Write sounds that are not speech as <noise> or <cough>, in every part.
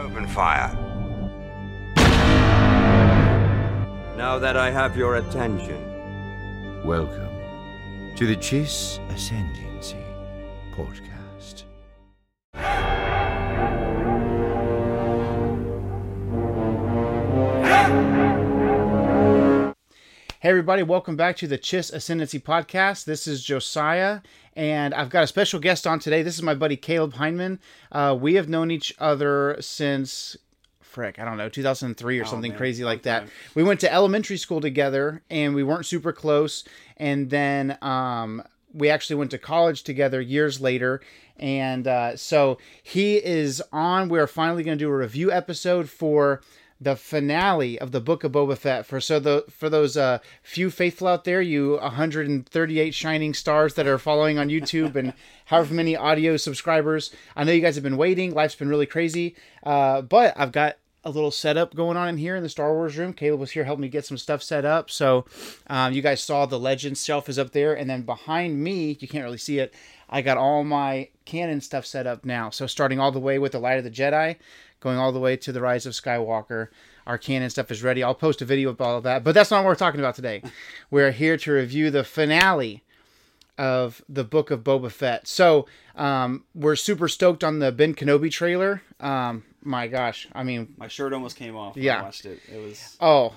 Open fire. Now that I have your attention, Welcome to the Chiss Ascendancy podcast. Hey, everybody, welcome back to the Chiss Ascendancy podcast. This is Josiah, and I've got a special guest on today. This is my buddy Caleb Heineman. Uh, we have known each other since, frick, I don't know, 2003 or something man, crazy like that. We went to elementary school together, and we weren't super close. And then um, we actually went to college together years later. And uh, so he is on. We are finally going to do a review episode for the finale of the Book of Boba Fett. For so the for those uh, few faithful out there, you 138 shining stars that are following on YouTube and <laughs> however many audio subscribers. I know you guys have been waiting. Life's been really crazy, uh, but I've got a little setup going on in here in the Star Wars room. Caleb was here helping me get some stuff set up. So um, you guys saw the Legends shelf is up there, and then behind me, you can't really see it. I got all my canon stuff set up now. So starting all the way with the Light of the Jedi, going all the way to the Rise of Skywalker. Our canon stuff is ready. I'll post a video of all of that, but that's not what we're talking about today. <laughs> We're here to review the finale of the book of Boba Fett. So um, we're super stoked on the Ben Kenobi trailer. Um, my gosh, I mean, My shirt almost came off. When Yeah. I watched it. It was. oh,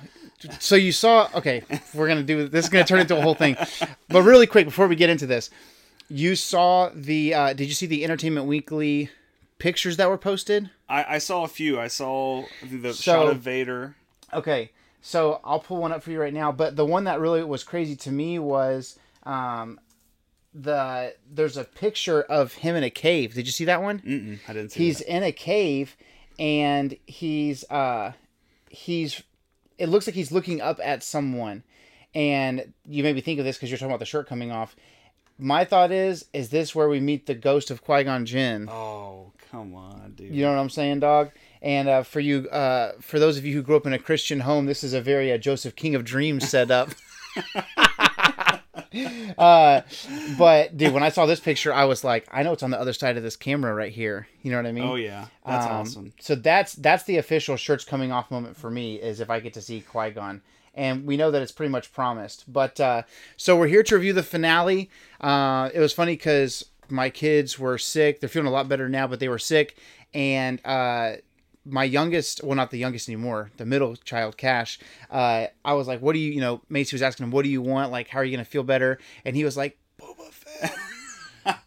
so you saw? Okay, we're gonna do this. Is gonna turn into a whole thing. <laughs> But really quick before we get into this, you saw the? Uh, did you see the Entertainment Weekly pictures that were posted? I, I saw a few. I saw the So- shot of Vader. Okay, so I'll pull one up for you right now. But the one that really was crazy to me was um, the there's a picture of him in a cave. Did you see that one? Mm-mm, I didn't see. He's that. in a cave, and he's uh, he's. It looks like he's looking up at someone, and you made me think of this because you're talking about the shirt coming off. My thought is, is this where we meet the ghost of Qui Gon Jinn? Oh come on, dude. You know what I'm saying, dog? And uh, for you, uh, for those of you who grew up in a Christian home, this is a very uh, Joseph King of Dreams setup. <laughs> <laughs> uh, but dude, when I saw this picture, I was like, I know it's on the other side of this camera right here. You know what I mean? oh yeah, that's Um, awesome. So that's that's the official shirts coming off moment for me is if I get to see Qui Gon, and we know that it's pretty much promised. But uh, so we're here to review the finale. Uh, it was funny because my kids were sick. They're feeling a lot better now, but they were sick, and uh, my youngest, well, not the youngest anymore, the middle child, Cash. Uh, I was like, "What do you, you know?" Macy was asking him, "What do you want? Like, how are you gonna feel better?" And he was like, "Boba Fett."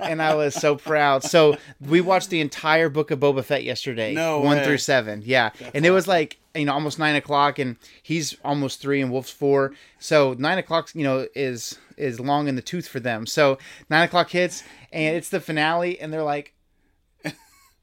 And I was so proud. So we watched the entire book of Boba Fett yesterday, No one way. through seven. Yeah, and it was like you know almost nine o'clock, and he's almost three, and Wolf's four. So nine o'clock, you know, is is long in the tooth for them. So nine o'clock hits, and it's the finale, and they're like.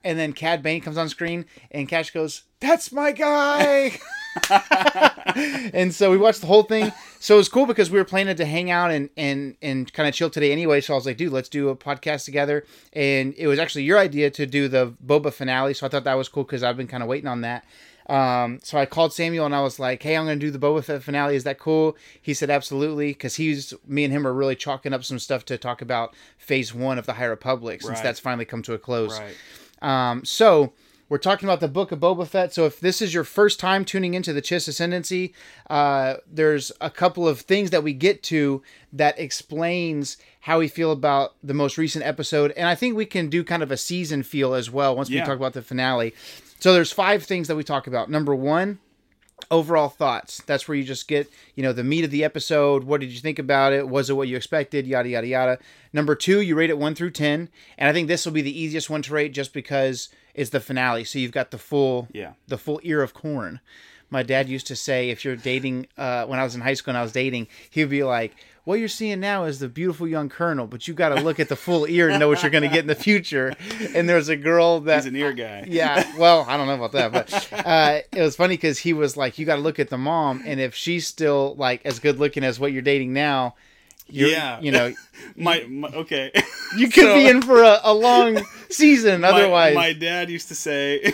And then Cad Bane comes on screen, and Cash goes, "That's my guy." <laughs> <laughs> and so we watched the whole thing. So it was cool because we were planning to hang out and and and kind of chill today anyway. So I was like, dude, let's do a podcast together. And it was actually your idea to do the Boba finale. So I thought that was cool because I've been kind of waiting on that. Um, so I called Samuel and I was like, hey, I'm going to do the Boba Fett finale. Is that cool? He said, absolutely. Because he's, me and him are really chalking up some stuff to talk about phase one of the High Republic since Right. that's finally come to a close. Right. Um, so we're talking about the book of Boba Fett. So if this is your first time tuning into the Chiss Ascendancy, uh, there's a couple of things that we get to that explains how we feel about the most recent episode, and I think we can do kind of a season feel as well once we talk about the finale. So there's five things that we talk about. Number one, overall thoughts. That's where you just get, you know, the meat of the episode. What did you think about it? Was it what you expected? Yada, yada, yada. Number two, you rate it one through 10. And I think this will be the easiest one to rate just because it's the finale. So you've got the full, Yeah. the full ear of corn. My dad used to say, if you're dating, uh, when I was in high school and I was dating, he would be like, what you're seeing now is the beautiful young kernel, but you got to look at the full ear and know what you're going to get in the future. And there's a girl that He's an ear guy. <laughs> yeah well i don't know about that but uh, it was funny because he was like you got to look at the mom and if she's still like as good looking as what you're dating now you're, Yeah. you know <laughs> My, my okay. <laughs> you <laughs> could So- be in for a, a long season My- otherwise my, dad used to say,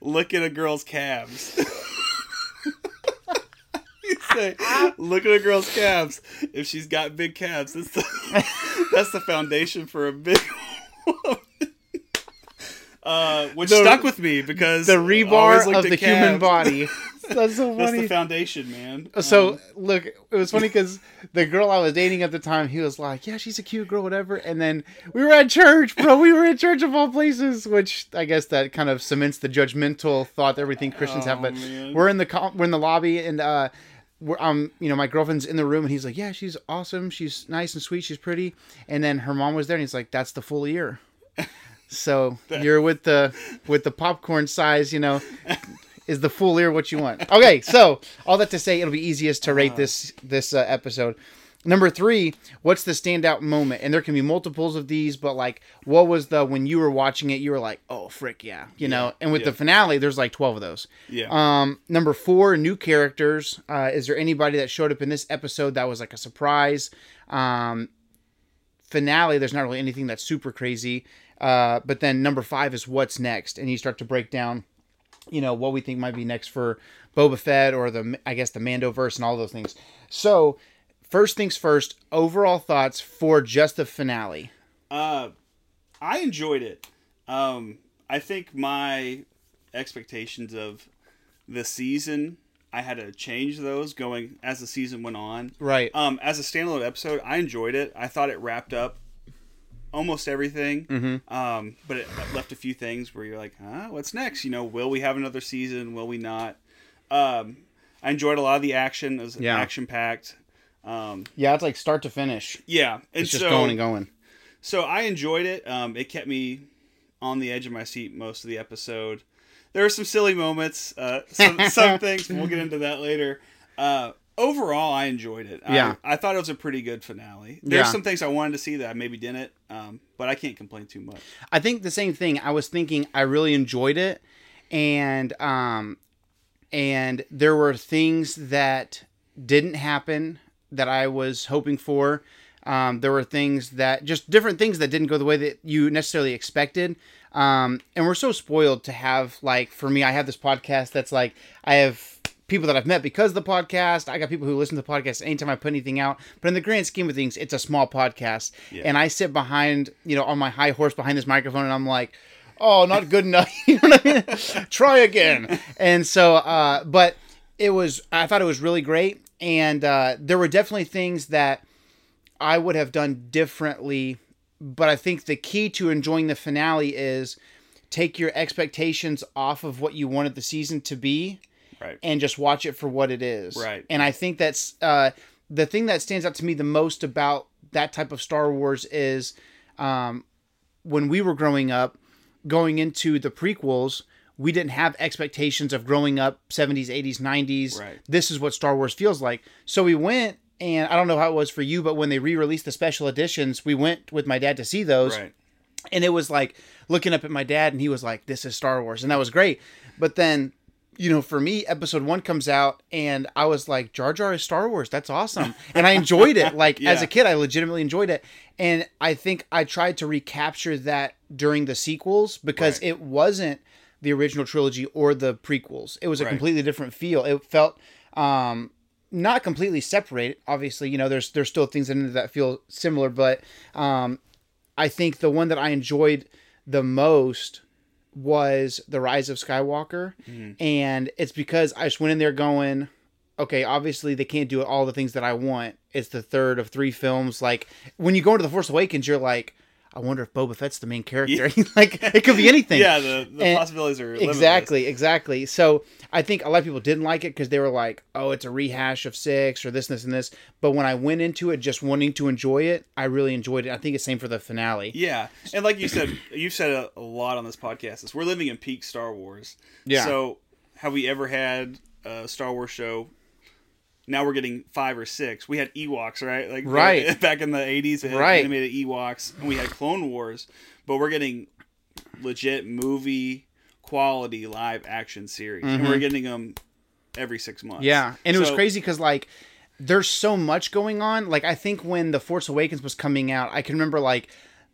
"Look at a girl's calves." He'd say, "Look at a girl's calves. If she's got big calves, that's the, that's the foundation for a big woman." uh, which The- stuck with me because the rebar of the human body. That's so funny. That's the foundation, man. So Um, look, it was funny because the girl I was dating at the time, he was like, "Yeah, she's a cute girl, whatever." And then we were at church, bro. We were at church of all places, which I guess that kind of cements the judgmental thought that everything Christians have. Oh, But man. we're in the we're in the lobby, and uh, we're um, you know, my girlfriend's in the room, and he's like, "Yeah, she's awesome. She's nice and sweet. She's pretty." And then her mom was there, and he's like, "That's the full year." <laughs> So you're with the with the popcorn size, you know, is the full ear what you want? Okay, so all that to say, it'll be easiest to rate this this uh, episode. Number three, what's the standout moment? And there can be multiples of these, but like, what was the when you were watching it, you were like, oh frick yeah, you know? And with yeah. the finale, there's like twelve of those. yeah. Um, number four, new characters. Uh, is there anybody that showed up in this episode that was like a surprise? Um, finale, there's not really anything that's super crazy. Uh, but then number five is what's next, and you start to break down, you know, what we think might be next for Boba Fett or the, I guess, the Mando verse and all those things. So, first things first, overall thoughts for just the finale. Uh, I enjoyed it. Um, I think my expectations of the season, I had to change those going as the season went on. Right. Um, as a standalone episode, I enjoyed it. I thought it wrapped up almost everything. Mm-hmm. Um, but it left a few things where you're like, huh, what's next? You know, will we have another season? Will we not? Um, I enjoyed a lot of the action. It was Yeah. action packed. Um, Yeah, it's like start to finish. yeah, and It's just so, going and going. so I enjoyed it. Um, it kept me on the edge of my seat most of the episode. There were some silly moments, uh, some, some <laughs> things. We'll get into that later. Uh, overall, I enjoyed it. Yeah. I, I thought it was a pretty good finale. There's Yeah. some things I wanted to see that I maybe didn't, um, but I can't complain too much. I think the same thing. I was thinking I really enjoyed it, and um, and there were things that didn't happen that I was hoping for. Um, there were things that just different things that didn't go the way that you necessarily expected. Um, and we're so spoiled to have like for me, I have this podcast that's like I have people that I've met because of the podcast. I got people who listen to the podcast anytime I put anything out. But in the grand scheme of things, it's a small podcast, and I sit behind you know on my high horse behind this microphone, and I'm like. Oh, not good enough. <laughs> you know what I mean? <laughs> Try again. And so, uh, but it was. I thought it was really great, and uh, there were definitely things that I would have done differently. But I think the key to enjoying the finale is take your expectations off of what you wanted the season to be Right. and just watch it for what it is. Right. And I think that's uh, the thing that stands out to me the most about that type of Star Wars is um, when we were growing up, going into the prequels, we didn't have expectations of growing up 70s, 80s, 90s. Right. This is what Star Wars feels like. So we went, and I don't know how it was for you, but when they re released the special editions, we went with my dad to see those Right. and it was like looking up at my dad and he was like this is star wars and that was great but then you know for me episode one comes out and i was like jar jar is star wars. That's awesome. And i enjoyed it. Like as a kid i legitimately enjoyed it. And i think i tried to recapture that during the sequels because Right. it wasn't the original trilogy or the prequels. It was a Right. completely different feel. It felt um not completely separated obviously you know there's there's still things in that feel similar but um I think the one that I enjoyed the most was The Rise of Skywalker. Mm-hmm. And it's because I just went in there going, okay, obviously they can't do all the things that I want. It's the third of three films. Like, when you go into The Force Awakens, you're like, I wonder if Boba Fett's the main character. <laughs> like, it could be <laughs> anything. Yeah, the, the And- possibilities are limitless. Exactly, exactly. So I think a lot of people didn't like it because they were like, "Oh, it's a rehash of six or this, and this, and this." But when I went into it just wanting to enjoy it, I really enjoyed it. I think it's same for the finale. Yeah, and like you said, <coughs> you've said a, a lot on this podcast. Is we're living in peak Star Wars. Yeah. So have we ever had a Star Wars show? Now we're getting five or six. We had Ewoks, right? Like Right. <laughs> back in the eighties, Right. animated Ewoks, and we had Clone Wars. But we're getting legit movie quality live action series, and we're getting them every six months. Mm-hmm. Yeah, and it was crazy because like there's so much going on. Like I think when the Force Awakens was coming out, I can remember like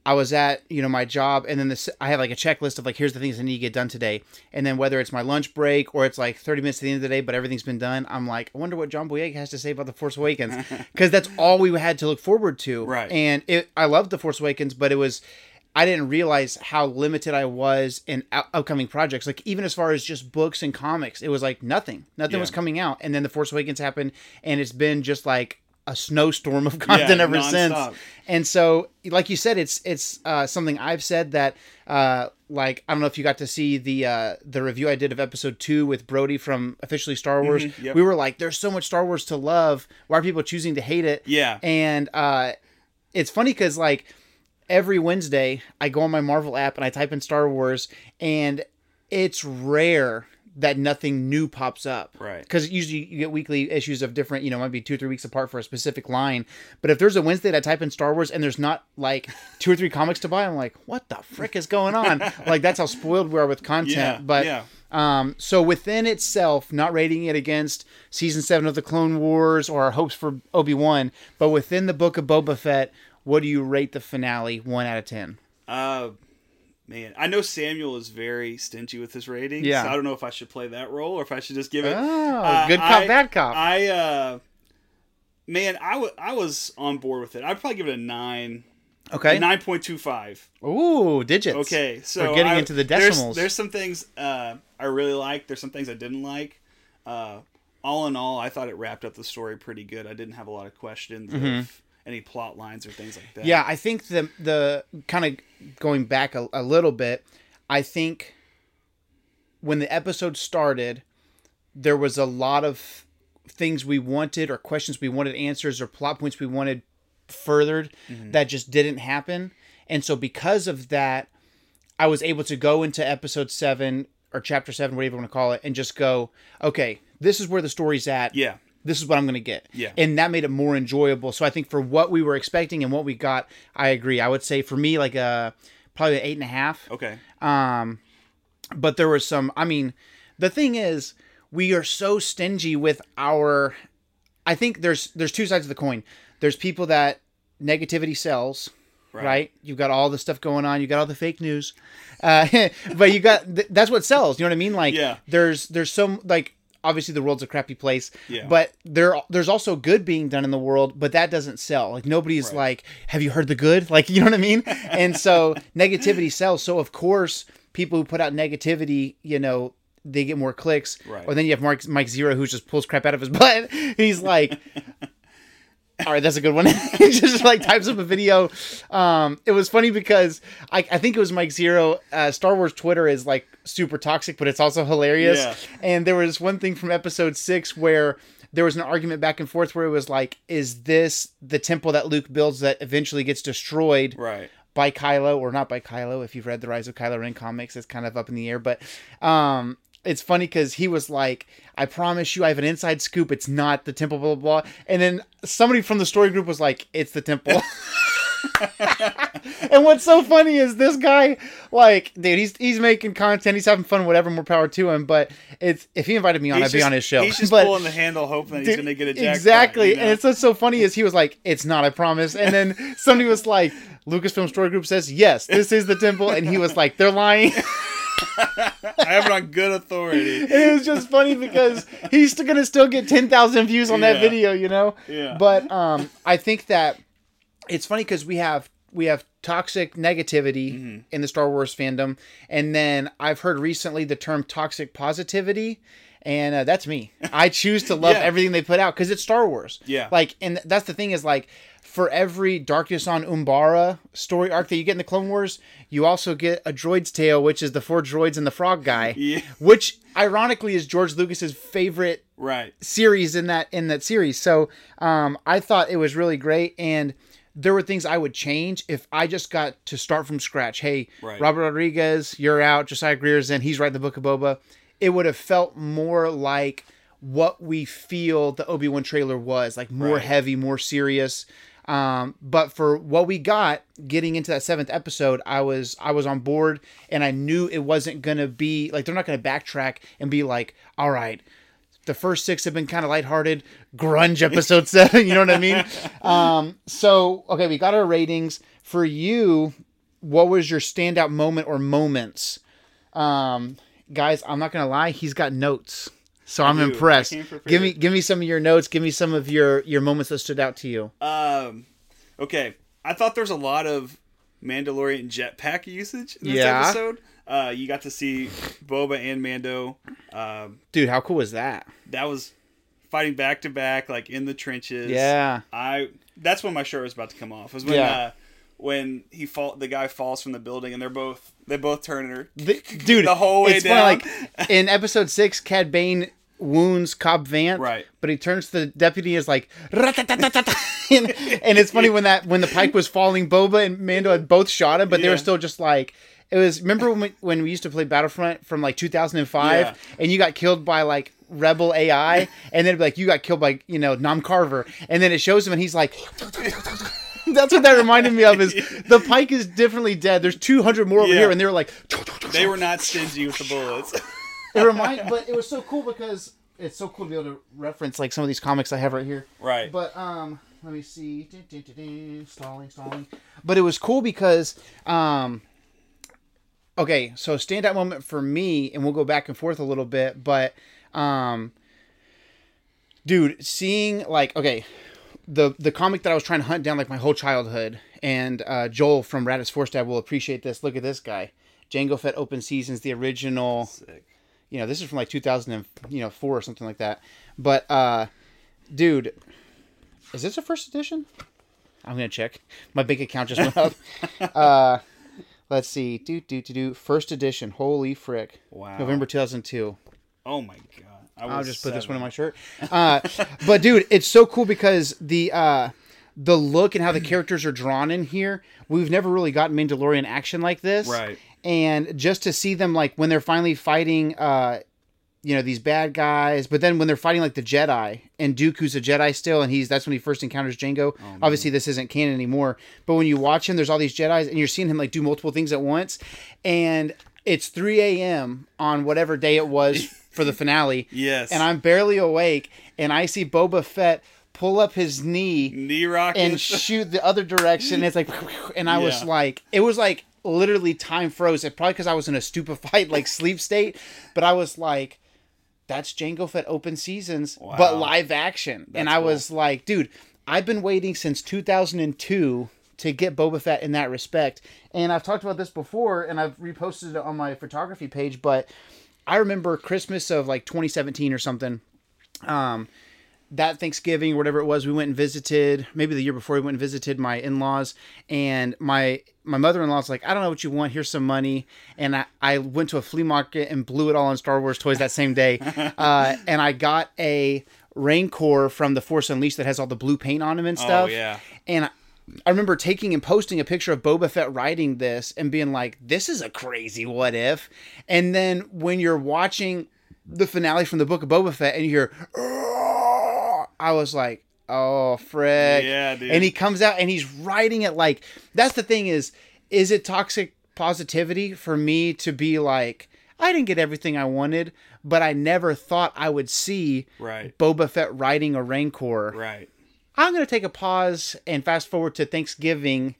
I was at you know my job, and then this I have like a checklist of like here's the things I need to get done today, and then whether it's my lunch break or it's like 30 minutes to the end of the day, but everything's been done. I'm like, I wonder what John Boyega has to say about the Force Awakens <laughs> because that's all we had to look forward to. Right. And it, I loved the Force Awakens, but it was I didn't realize how limited I was in out- upcoming projects. Like even as far as just books and comics, it was like nothing. Nothing Yeah. was coming out. And then The Force Awakens happened, and it's been just like a snowstorm of <laughs> content Yeah, ever since. And so, like you said, it's it's uh, something I've said that uh, like I don't know if you got to see the uh, the review I did of Episode Two with Brody from officially Star Wars. Mm-hmm, yep. We were like, "There's so much Star Wars to love. Why are people choosing to hate it?" Yeah. And uh, it's funny because like every Wednesday I go on my Marvel app and I type in Star Wars, and it's rare that nothing new pops up. Right. Because usually you get weekly issues of different, you know, might be two or three weeks apart for a specific line. But if there's a Wednesday that I type in Star Wars and there's not like two or three comics to buy, I'm like, what the frick is going on? <laughs> like that's how spoiled we are with content. Yeah, but yeah. um, so within itself, not rating it against season seven of the Clone Wars or our hopes for Obi Wan, but within the book of Boba Fett, what do you rate the finale? One out of ten. Uh, man, I know Samuel is very stingy with his ratings. Yeah. So I don't know if I should play that role or if I should just give it. Oh, Uh, good cop, I- bad cop. I uh, man, I I was on board with it. I'd probably give it a nine. okay. Nine point two five. Ooh, digits. Okay, so We're getting I- into the there's- decimals. There's, some things uh, I really liked. There's some things I didn't like. Uh, all in all, I thought it wrapped up the story pretty good. I didn't have a lot of questions of any plot lines or things like that. Mm-hmm. Yeah, I think the the kind of going back a, a little bit, I think when the episode started, there was a lot of things we wanted or questions we wanted answers or plot points we wanted furthered that just didn't happen. And so because of that, I was able to go into episode 7 or chapter 7 whatever you want to call it and just go, okay, this is where the story's at Yeah. This is what I'm going to get. Yeah. And that made it more enjoyable. So I think for what we were expecting and what we got, I agree. I would say for me, like a probably an eight and a half. Okay. Um, but there was some. I mean, the thing is, we are so stingy with our. I think there's there's two sides of the coin. There's people that negativity sells. Right. You've got all the stuff going on. You got all the fake news, uh, <laughs> but you got th- that's what sells. You know what I mean? Like, Yeah. there's there's some like obviously the world's a crappy place, Yeah. but there there's also good being done in the world, but that doesn't sell. Like nobody's Right. like, have you heard the good? Like you know what I mean? <laughs> and so negativity sells. So of course, people who put out negativity, you know, they get more clicks. Right. Or then you have Mark Mike Zeroh who just pulls crap out of his <laughs> butt. He's like. All right, that's a good one. <laughs> just like types up a video. Um, it was funny because I, I think it was Mike Zeroh. Uh, Star Wars Twitter is like super toxic, but it's also hilarious. Yeah. And there was one thing from episode six where there was an argument back and forth where it was like, is this the temple that Luke builds that eventually gets destroyed Right. by Kylo or not by Kylo? If you've read the Rise of Kylo Ren comics, it's kind of up in the air. But um, it's funny because he was like, I promise you, I have an inside scoop. It's not the temple, blah, blah, blah. And then somebody from the story group was like, it's the temple. <laughs> <laughs> and what's so funny is this guy, like, dude, he's he's making content, he's having fun, whatever, more power to him. But it's if he invited me on, He's I'd be on his show. He's just but, pulling the handle, hoping that he's going to get a jackpot. exactly. you know? And it's what's so funny is he was like, "It's not, I promise." And then somebody was like, "Lucasfilm Story Group says yes, this is the temple," and he was like, "They're lying." <laughs> <laughs> I have it on good authority. <laughs> It was just funny because he's still gonna still get ten thousand views on that video, you know. Yeah. But um, I think that it's funny because we have we have toxic negativity Mm-hmm. in the Star Wars fandom, and then I've heard recently the term toxic positivity. And uh, that's me. <laughs> I choose to love Yeah. everything they put out because it's Star Wars. Yeah. Like, and that's the thing is like, for every Darkness on Umbara story arc that you get in the Clone Wars, you also get a Droid's Tale, which is the four droids and the frog guy, <laughs> Yeah. which ironically is George Lucas's favorite Right. series in that in that series. So um, I thought it was really great, and there were things I would change if I just got to start from scratch. Hey, Right. Robert Rodriguez, you're out. Josiah Greer's in. He's writing the Book of Boba. It would have felt more like what we feel the Obi Wan trailer was, like more Right. heavy, more serious. Um, but for what we got, getting into that seventh episode, I was I was on board, and I knew it wasn't gonna be like they're not gonna backtrack and be like, all right, the first six have been kind of lighthearted. Grunge <laughs> episode seven, <laughs> you know what I mean? Um, so okay, we got our ratings. For you, what was your standout moment or moments? Um, guys, I'm not gonna lie, he's got notes. So I'm impressed. Give me give me some of your notes. Give me some of your your moments that stood out to you. Um, okay. I thought there's a lot of Mandalorian jetpack usage in this Yeah. episode. Uh, you got to see Boba and Mando. Um, Dude, how cool was that? that was fighting back to back, like in the trenches. Yeah. I. That's when my shirt was about to come off. Was when Yeah. uh, when he fall, the guy falls from the building, and they're both they both turn are The, dude, <laughs> The whole way it's down. Funny, like in episode six, Cad Bane wounds Cobb Vanth, Right. But he turns to the deputy and is like, <laughs> and, and it's funny when that when the Pyke was falling, Boba and Mando had both shot him, but they were still just like. It was remember when we, when we used to play Battlefront from like 2005 Yeah. and you got killed by like rebel AI and then it'd be like you got killed by you know Nam Carver and then it shows him and he's like <laughs> that's what that reminded me of is the Pyke is differently dead there's 200 more over Yeah. here and they were like they were not stingy with the bullets. <laughs> it remind, but it was so cool because it's so cool to be able to reference like some of these comics I have right here. right. But um, let me see. Dun, dun, dun, dun. Stalling, stalling. But it was cool because um. Okay, so standout moment for me, and we'll go back and forth a little bit, but um, dude, seeing like okay, the the comic that I was trying to hunt down like my whole childhood, and uh, Joel from Raditz Force will appreciate this. Look at this guy, Jango Fett Open Seasons, the original Sick. You know, this is from like 2000 and, you know, 4 or something like that. But uh dude, is this a first edition? I'm going to check. My bank account just went up. <laughs> uh let's see. Do do do do first edition. Holy frick. Wow. November 2002. Oh my god. I I'll was just put this one in my shirt. Uh, <laughs> but dude, it's so cool because the uh, the look and how the characters are drawn in here. We've never really gotten Mandalorian action like this, Right. And just to see them like when they're finally fighting, uh, you know, these bad guys. But then when they're fighting like the Jedi, and Dooku's a Jedi still, and he's that's when he first encounters Jango. Obviously, this isn't canon anymore. But when you watch him, there's all these Jedi's, and you're seeing him like do multiple things at once, and it's 3 a.m. on whatever day it was <laughs> for the finale. Yes. And I'm barely awake, and I see Boba Fett pull up his knee knee rockets. and shoot the other direction. It's like, <laughs> and I was like, it was like literally time froze. It probably because I was in a stupefied like sleep state, but I was like, that's Jango Fett open seasons, but live action. and I cool. was like, dude, I've been waiting since 2002 to get Boba Fett in that respect. And I've talked about this before, and I've reposted it on my photography page, but I remember Christmas of like 2017 or something. Um, that Thanksgiving, whatever it was, we went and visited. Maybe the year before, we went and visited my in-laws, and my my mother-in-law's like, I don't know what you want. Here's some money, and I, I went to a flea market and blew it all on Star Wars toys that same day, <laughs> uh, and I got a Rancor from the Force Unleashed that has all the blue paint on him and stuff. Oh, yeah. and. I, I remember taking and posting a picture of Boba Fett riding this and being like, "This is a crazy what if." And then when you're watching the finale from the Book of Boba Fett and you hear, I was like, "Oh, frick!" Yeah, dude. And he comes out and he's riding it like that's the thing is, is it toxic positivity for me to be like, I didn't get everything I wanted, but I never thought I would see Right. Boba Fett riding a Rancor. Right. I'm going to take a pause and fast forward to Thanksgiving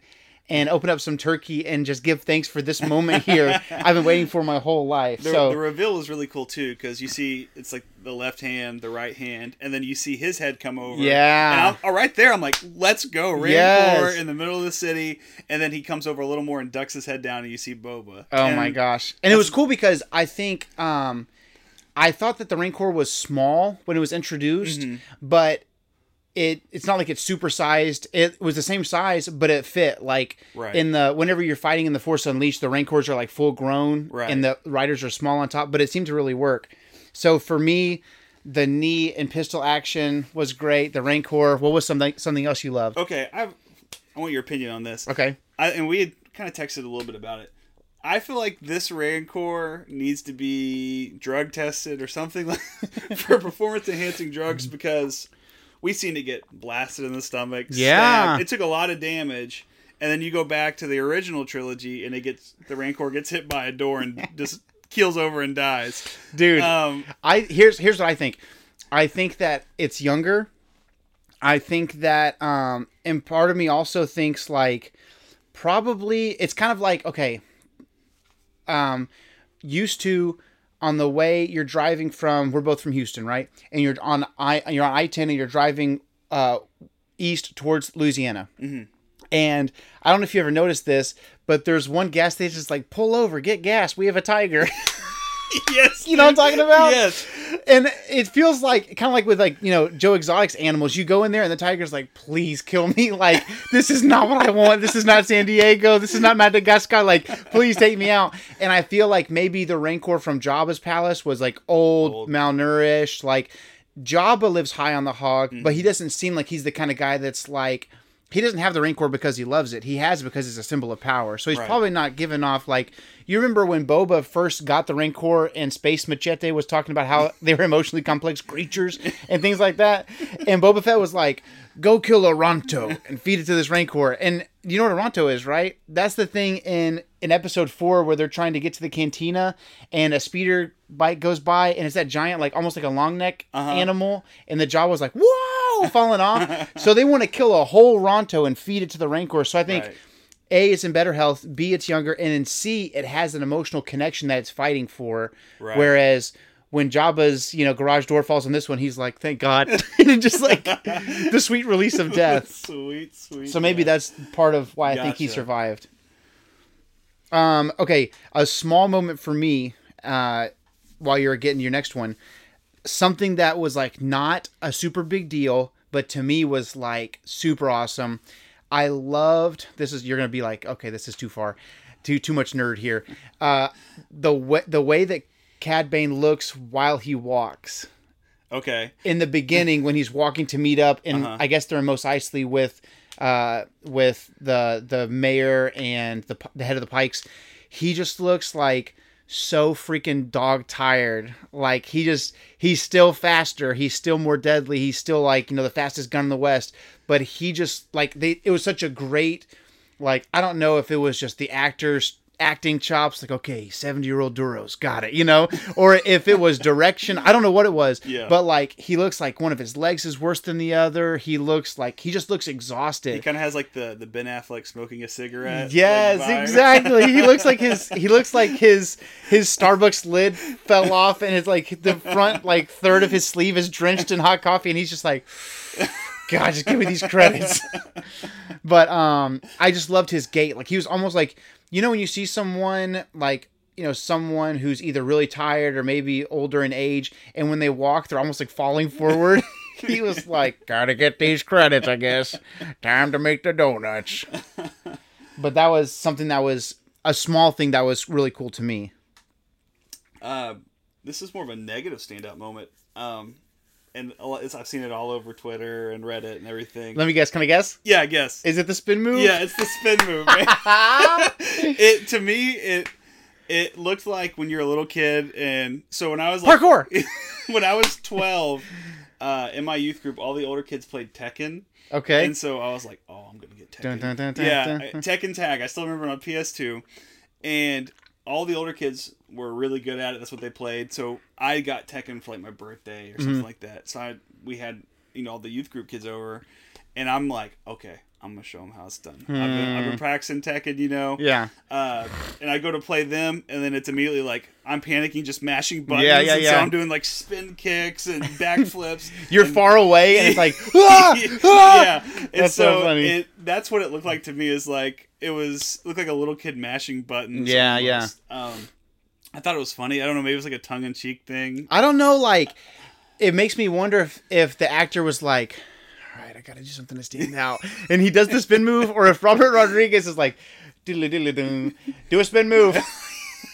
and open up some turkey and just give thanks for this moment here. <laughs> I've been waiting for my whole life. The, so the reveal is really cool too because you see it's like the left hand, the right hand, and then you see his head come over. Yeah. and I'm, oh, right there, I'm like, let's go, Rancor Yes. in the middle of the city, and then he comes over a little more and ducks his head down, and you see Boba. Oh And my gosh. And it was cool because I think um I thought that the Rancor was small when it was introduced, Mm-hmm. but it it's not like it's supersized. It was the same size, but it fit like Right. in the whenever you're fighting in the Force Unleashed, the Rancors are like full grown Right. and the riders are small on top, but it seemed to really work. So for me, the knee and pistol action was great. The Rancor, what was something something else you loved? Okay, I've, I want your opinion on this. Okay. I, and we had kind of texted a little bit about it. I feel like this Rancor needs to be drug tested or something like <laughs> for performance enhancing drugs because we seen it get blasted in the stomach. Yeah. stabbed. it took a lot of damage, and then you go back to the original trilogy, and it gets the Rancor gets hit by a door and <laughs> just keels over and dies. Dude, Um, I here's here's what I think. I think that it's younger. I think that um and part of me also thinks like probably it's kind of like okay um used to on the way you're driving from we're both from Houston, right? And you're on I you're on I-10 and you're driving uh east towards Louisiana. And I don't know if you ever noticed this, but there's one gas station that's like, pull over, get gas. We have a tiger. <laughs> <laughs> yes. you know what I'm talking about? Yes. And it feels like kind of like with like you know Joe Exotic's animals. You go in there and the tiger's like, "Please kill me! <laughs> Like this is not what I want. This is not San Diego. This is not Madagascar. Like please take me out." And I feel like maybe the Rancor from Jabba's palace was like old, Old. malnourished. Like Jabba lives high on the hog, but he mm-hmm. doesn't seem like he's the kind of guy that's like. He doesn't have the Rancor because he loves it. He has it because it's a symbol of power. So he's Right. probably not giving off like you remember when Boba first got the Rancor and Space Machete was talking about how <laughs> they were emotionally complex creatures and things like that. And Boba Fett was like, "Go kill a Ronto and feed it to this Rancor." And you know what a Ronto is, right? That's the thing in in episode 4 where they're trying to get to the cantina and a speeder bike goes by and it's that giant like almost like a long neck uh-huh. animal and the jaw was like, "Whoa!" falling off. <laughs> so they want to kill a whole Ronto and feed it to the Rancor. So I think Right. a, it's in better health. B, it's younger, and then C, it has an emotional connection that it's fighting for. Right. Whereas when Jabba's you know garage door falls on this one, he's like, "Thank God!" <laughs> and just like <laughs> the sweet release of death. Sweet, sweet. So maybe yeah. that's part of why I think he survived. Um. Okay, a small moment for me. Uh, while you're getting your next one, something that was like not a super big deal, but to me was like super awesome. I loved this is you're gonna be like, okay, this is too far, too too much nerd here. Uh, the way the way that Cad Bane looks while he walks okay. in the beginning when he's walking to meet up, and Uh-huh. I guess they're in Mos Eisley with uh with the the mayor and the the head of the Pykes. He just looks like so freaking dog tired. Like he just he's still faster, he's still more deadly, he's still like, you know, the fastest gun in the West. But he just like they it was such a great like I don't know if it was just the actors acting chops like okay 70 year old duros got it you know or if it was direction i don't know what it was <laughs> Yeah. but like he looks like one of his legs is worse than the other he looks like he just looks exhausted. He kind of has like the the Ben Affleck smoking a cigarette. yes vibe. exactly he looks like his he looks like his his starbucks lid fell off and it's like the front like third of his sleeve is drenched in hot coffee and he's just like god just give me these credits <laughs> but um i just loved his gait like he was almost like you know when you see someone like you know someone who's either really tired or maybe older in age and when they walk they're almost like falling <laughs> forward. He was like gotta get these credits i guess. Time to make the donuts. But that was something that was a small thing that was really cool to me. Uh, this is more of a negative standout moment. Um, and a lot- it's, I've seen it all over Twitter and Reddit and everything. let me guess can i guess yeah, I guess. is it the spin move yeah, it's the spin move. <laughs> It to me it it looked like when you're a little kid, and so when I was like, parkour <laughs> when I was twelve, uh, in my youth group, all the older kids played Tekken. okay And so I was like, oh, I'm gonna get Tekken. Dun, dun, dun, yeah, Tekken Tag. I still remember on PS2, and all the older kids were really good at it. That's what they played. So I got Tekken for like my birthday or Mm-hmm. something like that. So I we had you know all the youth group kids over, and I'm like, okay, I'm gonna show them how it's done. I've, been, I've been practicing Tekken, you know. Hmm. yeah Uh, and I go to play them, and then it's immediately like I'm panicking, just mashing buttons. Yeah, yeah, and So yeah. I'm doing like spin kicks and backflips. <laughs> you're and- far away and it's like ah, <laughs> ah! yeah, and That's so, so funny. It, that's what it looked like to me. Is like it was looked like a little kid mashing buttons. Yeah, almost. Um, I thought it was funny. I don't know. Maybe it was like a tongue in cheek thing. I don't know. Like, it makes me wonder if if the actor was like, "All right, I gotta do something to stand out," and he does the spin move, or if Robert Rodriguez is like, "Diddly diddly doo, do a spin move."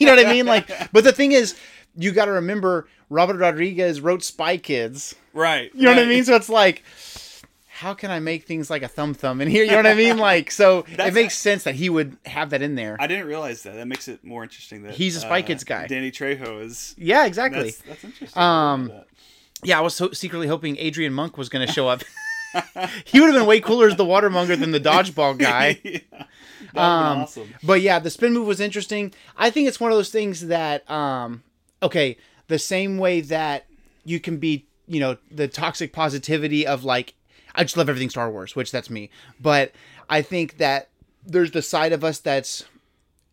you know what I mean? Like, but the thing is, you got to remember Robert Rodriguez wrote Spy Kids. Right. You know what I mean? So it's like. How can I make things like a thumb thumb in here? You know what I mean? Like, so it makes sense that he would have that in there. I didn't realize that. That makes it more interesting. That He's a Spy uh, Kids guy. Danny Trejo is. yeah, exactly. That's, that's interesting. Um, Yeah, I was so secretly hoping Adrian Monk was going to show up. He would have been way cooler as the watermonger than the dodgeball <laughs> guy. yeah. That would've been Um, awesome. But yeah, the spin move was interesting. I think it's one of those things that, um, okay, the same way that you can be, you know, the toxic positivity of like, I just love everything Star Wars, which that's me. But I think that there's the side of us that's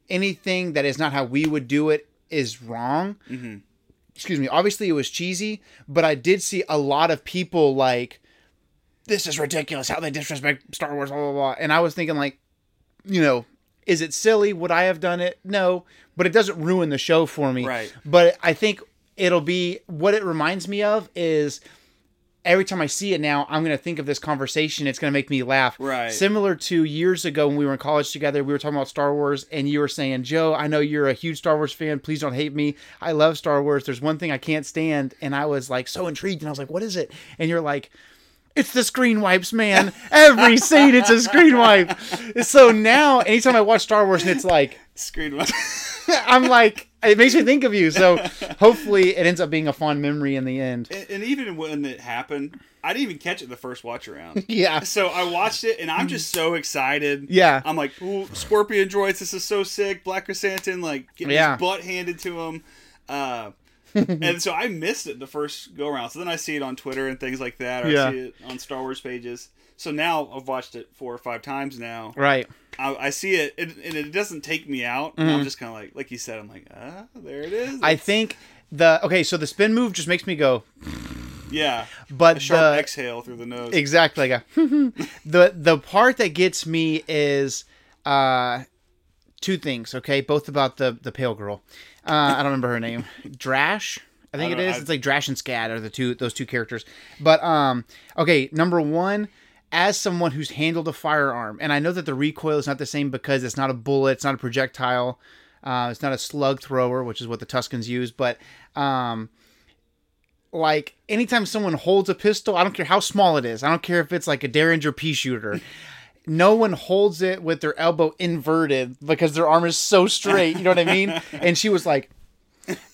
anything that is not how we would do it is wrong. Mhm. Excuse me. Obviously, it was cheesy, but I did see a lot of people like this is ridiculous how they disrespect Star Wars, blah blah blah. And I was thinking like, you know, is it silly? Would I have done it? No, but it doesn't ruin the show for me. Right. But I think it'll be what it reminds me of is every time I see it now, I'm going to think of this conversation. It's going to make me laugh. Right. Similar to years ago when we were in college together, we were talking about Star Wars, and you were saying, Joe, I know you're a huge Star Wars fan. Please don't hate me. I love Star Wars. There's one thing I can't stand. And I was like so intrigued. And I was like, what is it? And you're like, it's the screen wipes, man. Every scene, it's a screen wipe. So now, anytime I watch Star Wars and it's like, Screen. Wipe, <laughs> I'm like, it makes me think of you. So hopefully it ends up being a fond memory in the end. and, and even when it happened, I didn't even catch it the first watch around. <laughs> Yeah. So I watched it and I'm just so excited. Yeah. I'm like, ooh, Scorpion droids, this is so sick. Black Chrysanthemum, like getting Yeah. his butt handed to him. Uh, <laughs> and so I missed it the first go around. So then I see it on Twitter and things like that, or Yeah. I see it on Star Wars pages. So now I've watched it four or five times now. Right. I, I see it, and, and it doesn't take me out. And I'm just kind of like, like you said, I'm like, ah, there it is. Mm-hmm. I think the okay, so the spin move just makes me go, yeah, but a sharp the exhale through the nose. exactly like a <laughs> the the part that gets me is uh two things. Okay, both about the the pale girl. Uh, I don't remember her name. Drash. I think I it. I- It's like Drash and Skad are the two those two characters. But um, okay, number one, as someone who's handled a firearm, and I know that the recoil is not the same because it's not a bullet, it's not a projectile, uh, it's not a slug thrower, which is what the Tuskens use. But um, like anytime someone holds a pistol, I don't care how small it is. I don't care if it's like a Derringer pea shooter. No one holds it with their elbow inverted because their arm is so straight. You know what I mean? <laughs> And she was like,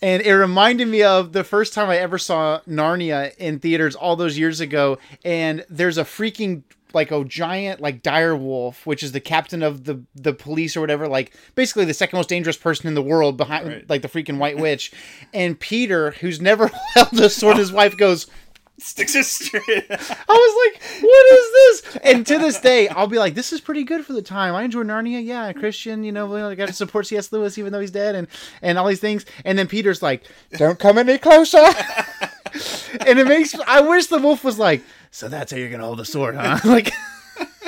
and it reminded me of the first time I ever saw Narnia in theaters all those years ago. And there's a freaking like a giant like dire wolf, which is the captain of the the police or whatever, like basically the second most dangerous person in the world behind Right. like the freaking White Witch. and Peter, who's never <laughs> held a sword, his wife goes. Sticks it straight. I was like, "What is this?" And to this day, I'll be like, "This is pretty good for the time." I enjoy Narnia, yeah. Christian, you know, I got to support C.S. Lewis even though he's dead, and and all these things. And then Peter's like, "Don't come any closer." <laughs> and it makes I wish the wolf was like, "So that's how you're gonna hold the sword, huh?" <laughs> like.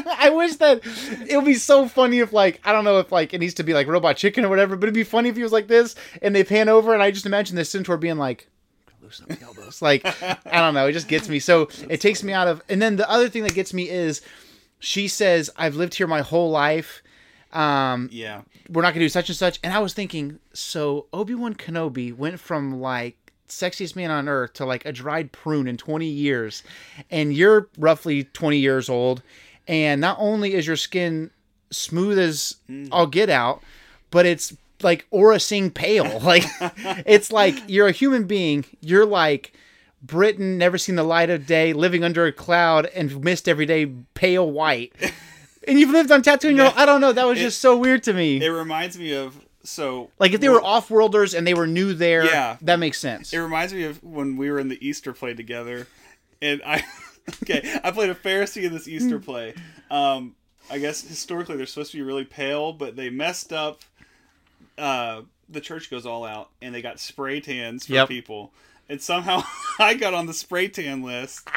I wish that it would be so funny if like I don't know if like it needs to be like robot chicken or whatever, but it'd be funny if he was like this and they pan over and I just imagine the centaur being like the elbows. Like I don't know, it just gets me. So it takes me out of. And then the other thing that gets me is she says, "I've lived here my whole life. Um, yeah. we're not gonna do such and such." And I was thinking, so Obi Wan Kenobi went from like sexiest man on earth to like a dried prune in 20 years, and you're roughly 20 years old, and not only is your skin smooth as all get out, but it's like Aurra Sing pale. <laughs> Like it's like you're a human being. You're like Britain, never seen the light of day, living under a cloud and mist every day, pale white. <laughs> And you've lived on Tatooine. You're, I don't know. That was just so weird to me. It reminds me of so like if they were off-worlders and they were new there, Yeah. that makes sense. It reminds me of when we were in the Easter play together, and I <laughs> okay, I played a Pharisee in this Easter Hmm. play. Um, I guess historically they're supposed to be really pale, but they messed up. Uh, the church goes all out, and they got spray tans for Yep. people, and somehow <laughs> I got on the spray tan list.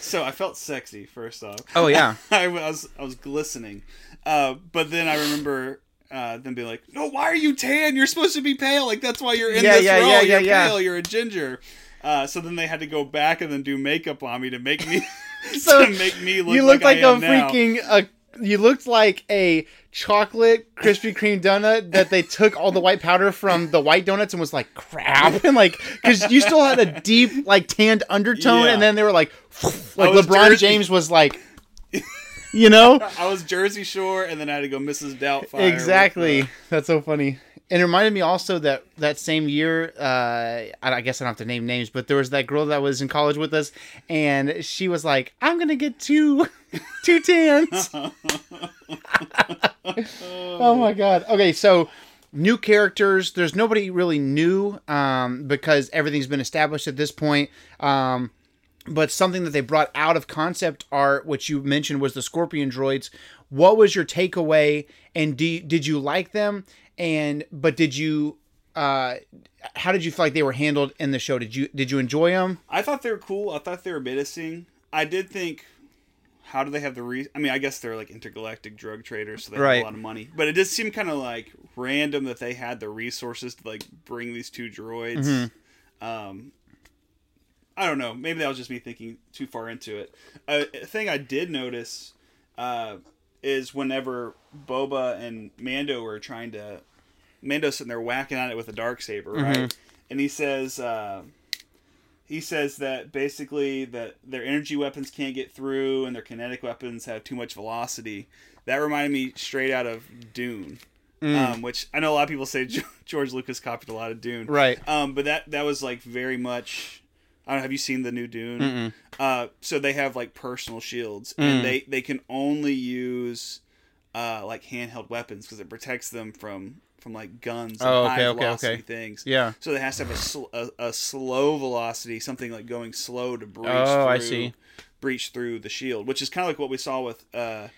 so I felt sexy first off. oh yeah. <laughs> I was I was glistening, uh, but then I remember uh, them being like, "No, why are you tan? You're supposed to be pale. Like that's why you're in Yeah, this yeah, role. yeah, you're yeah, yeah. pale. You're a ginger." Uh, so then they had to go back and then do makeup on me to make me <laughs> So, to make me look you looked like, like, a now. freaking uh, you looked like a chocolate Krispy Kreme donut that they took all the white powder from the white donuts and was like crap <laughs> and like because you still had a deep like tanned undertone Yeah. and then they were like <laughs> like LeBron Jersey. James was like <laughs> you know I was Jersey Shore, and then I had to go Mrs. Doubtfire. with, exactly uh, that's so funny and it reminded me also that that same year uh I, I guess i don't have to name names but there was that girl that was in college with us and she was like i'm gonna get two <laughs> two tans <laughs> oh my god okay so new characters there's nobody really new um because everything's been established at this point um but something that they brought out of concept art, which you mentioned was the Scorpion droids. What was your takeaway, and do, did you like them? And but did you, uh, how did you feel like they were handled in the show? Did you did you enjoy them? I thought they were cool. I thought they were menacing. I did think how do they have the re? I mean, I guess they're like intergalactic drug traders, so they Right. have a lot of money. But it does seem kind of like random that they had the resources to like bring these two droids. Mm-hmm. Um, I don't know. Maybe that was just me thinking too far into it. Uh, a thing I did notice uh, is whenever Boba and Mando are trying to, Mando's sitting there whacking at it with a dark saber, right? And he says, uh, he says that basically that their energy weapons can't get through and their kinetic weapons have too much velocity. That reminded me straight out of Dune. Um, which I know a lot of people say <laughs> George Lucas copied a lot of Dune, Right. um, but that that was like very much. I don't know. Have you seen the new Dune? Uh, so they have like personal shields, Mm. and they they can only use uh, like handheld weapons because it protects them from from like guns and Oh, okay, high okay, velocity okay. things. Yeah. So it has to have a, sl- a, a slow velocity, something like going slow to breach. Oh, through, I see. Breach through the shield, which is kind of like what we saw with uh,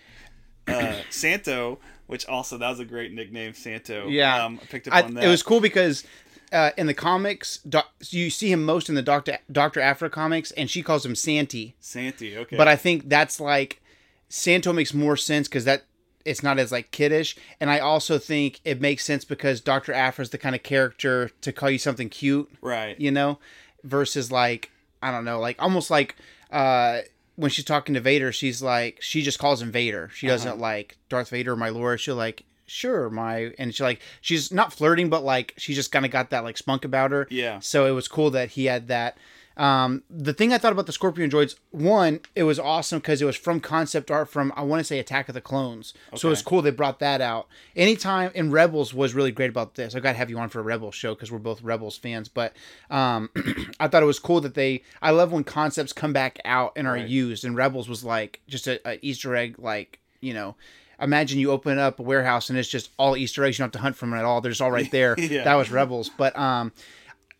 uh, Santo, which also that was a great nickname, Santo. Yeah. um, I picked up I, on that. it was cool because uh, in the comics, doc, you see him most in the Doctor Doctor Aphra comics, and she calls him Santi. Santi. Okay, But I think that's like Santo makes more sense because that it's not as like kiddish, and I also think it makes sense because Doctor Aphra is the kind of character to call you something cute, right. you know, versus like I don't know, like almost like uh when she's talking to Vader, she's like she just calls him Vader. She doesn't Uh-huh. like Darth Vader, my lord. She'll like sure my and she like she's not flirting, but like she just kind of got that like spunk about her. Yeah. So it was cool that he had that. Um, the thing I thought about the Scorpion droids, one, it was awesome because it was from concept art from I want to say Attack of the Clones. So it was cool they brought that out. Anytime in Rebels was really great about this. I got to have you on for a Rebels show because we're both Rebels fans. But um, <clears throat> I thought it was cool that they. I love when concepts come back out and are Right. used. And Rebels was like just a, a Easter egg, like you know. Imagine you open up a warehouse and it's just all Easter eggs. You don't have to hunt for them at all. They're just all right <laughs> there. Yeah. That was Rebels. But um,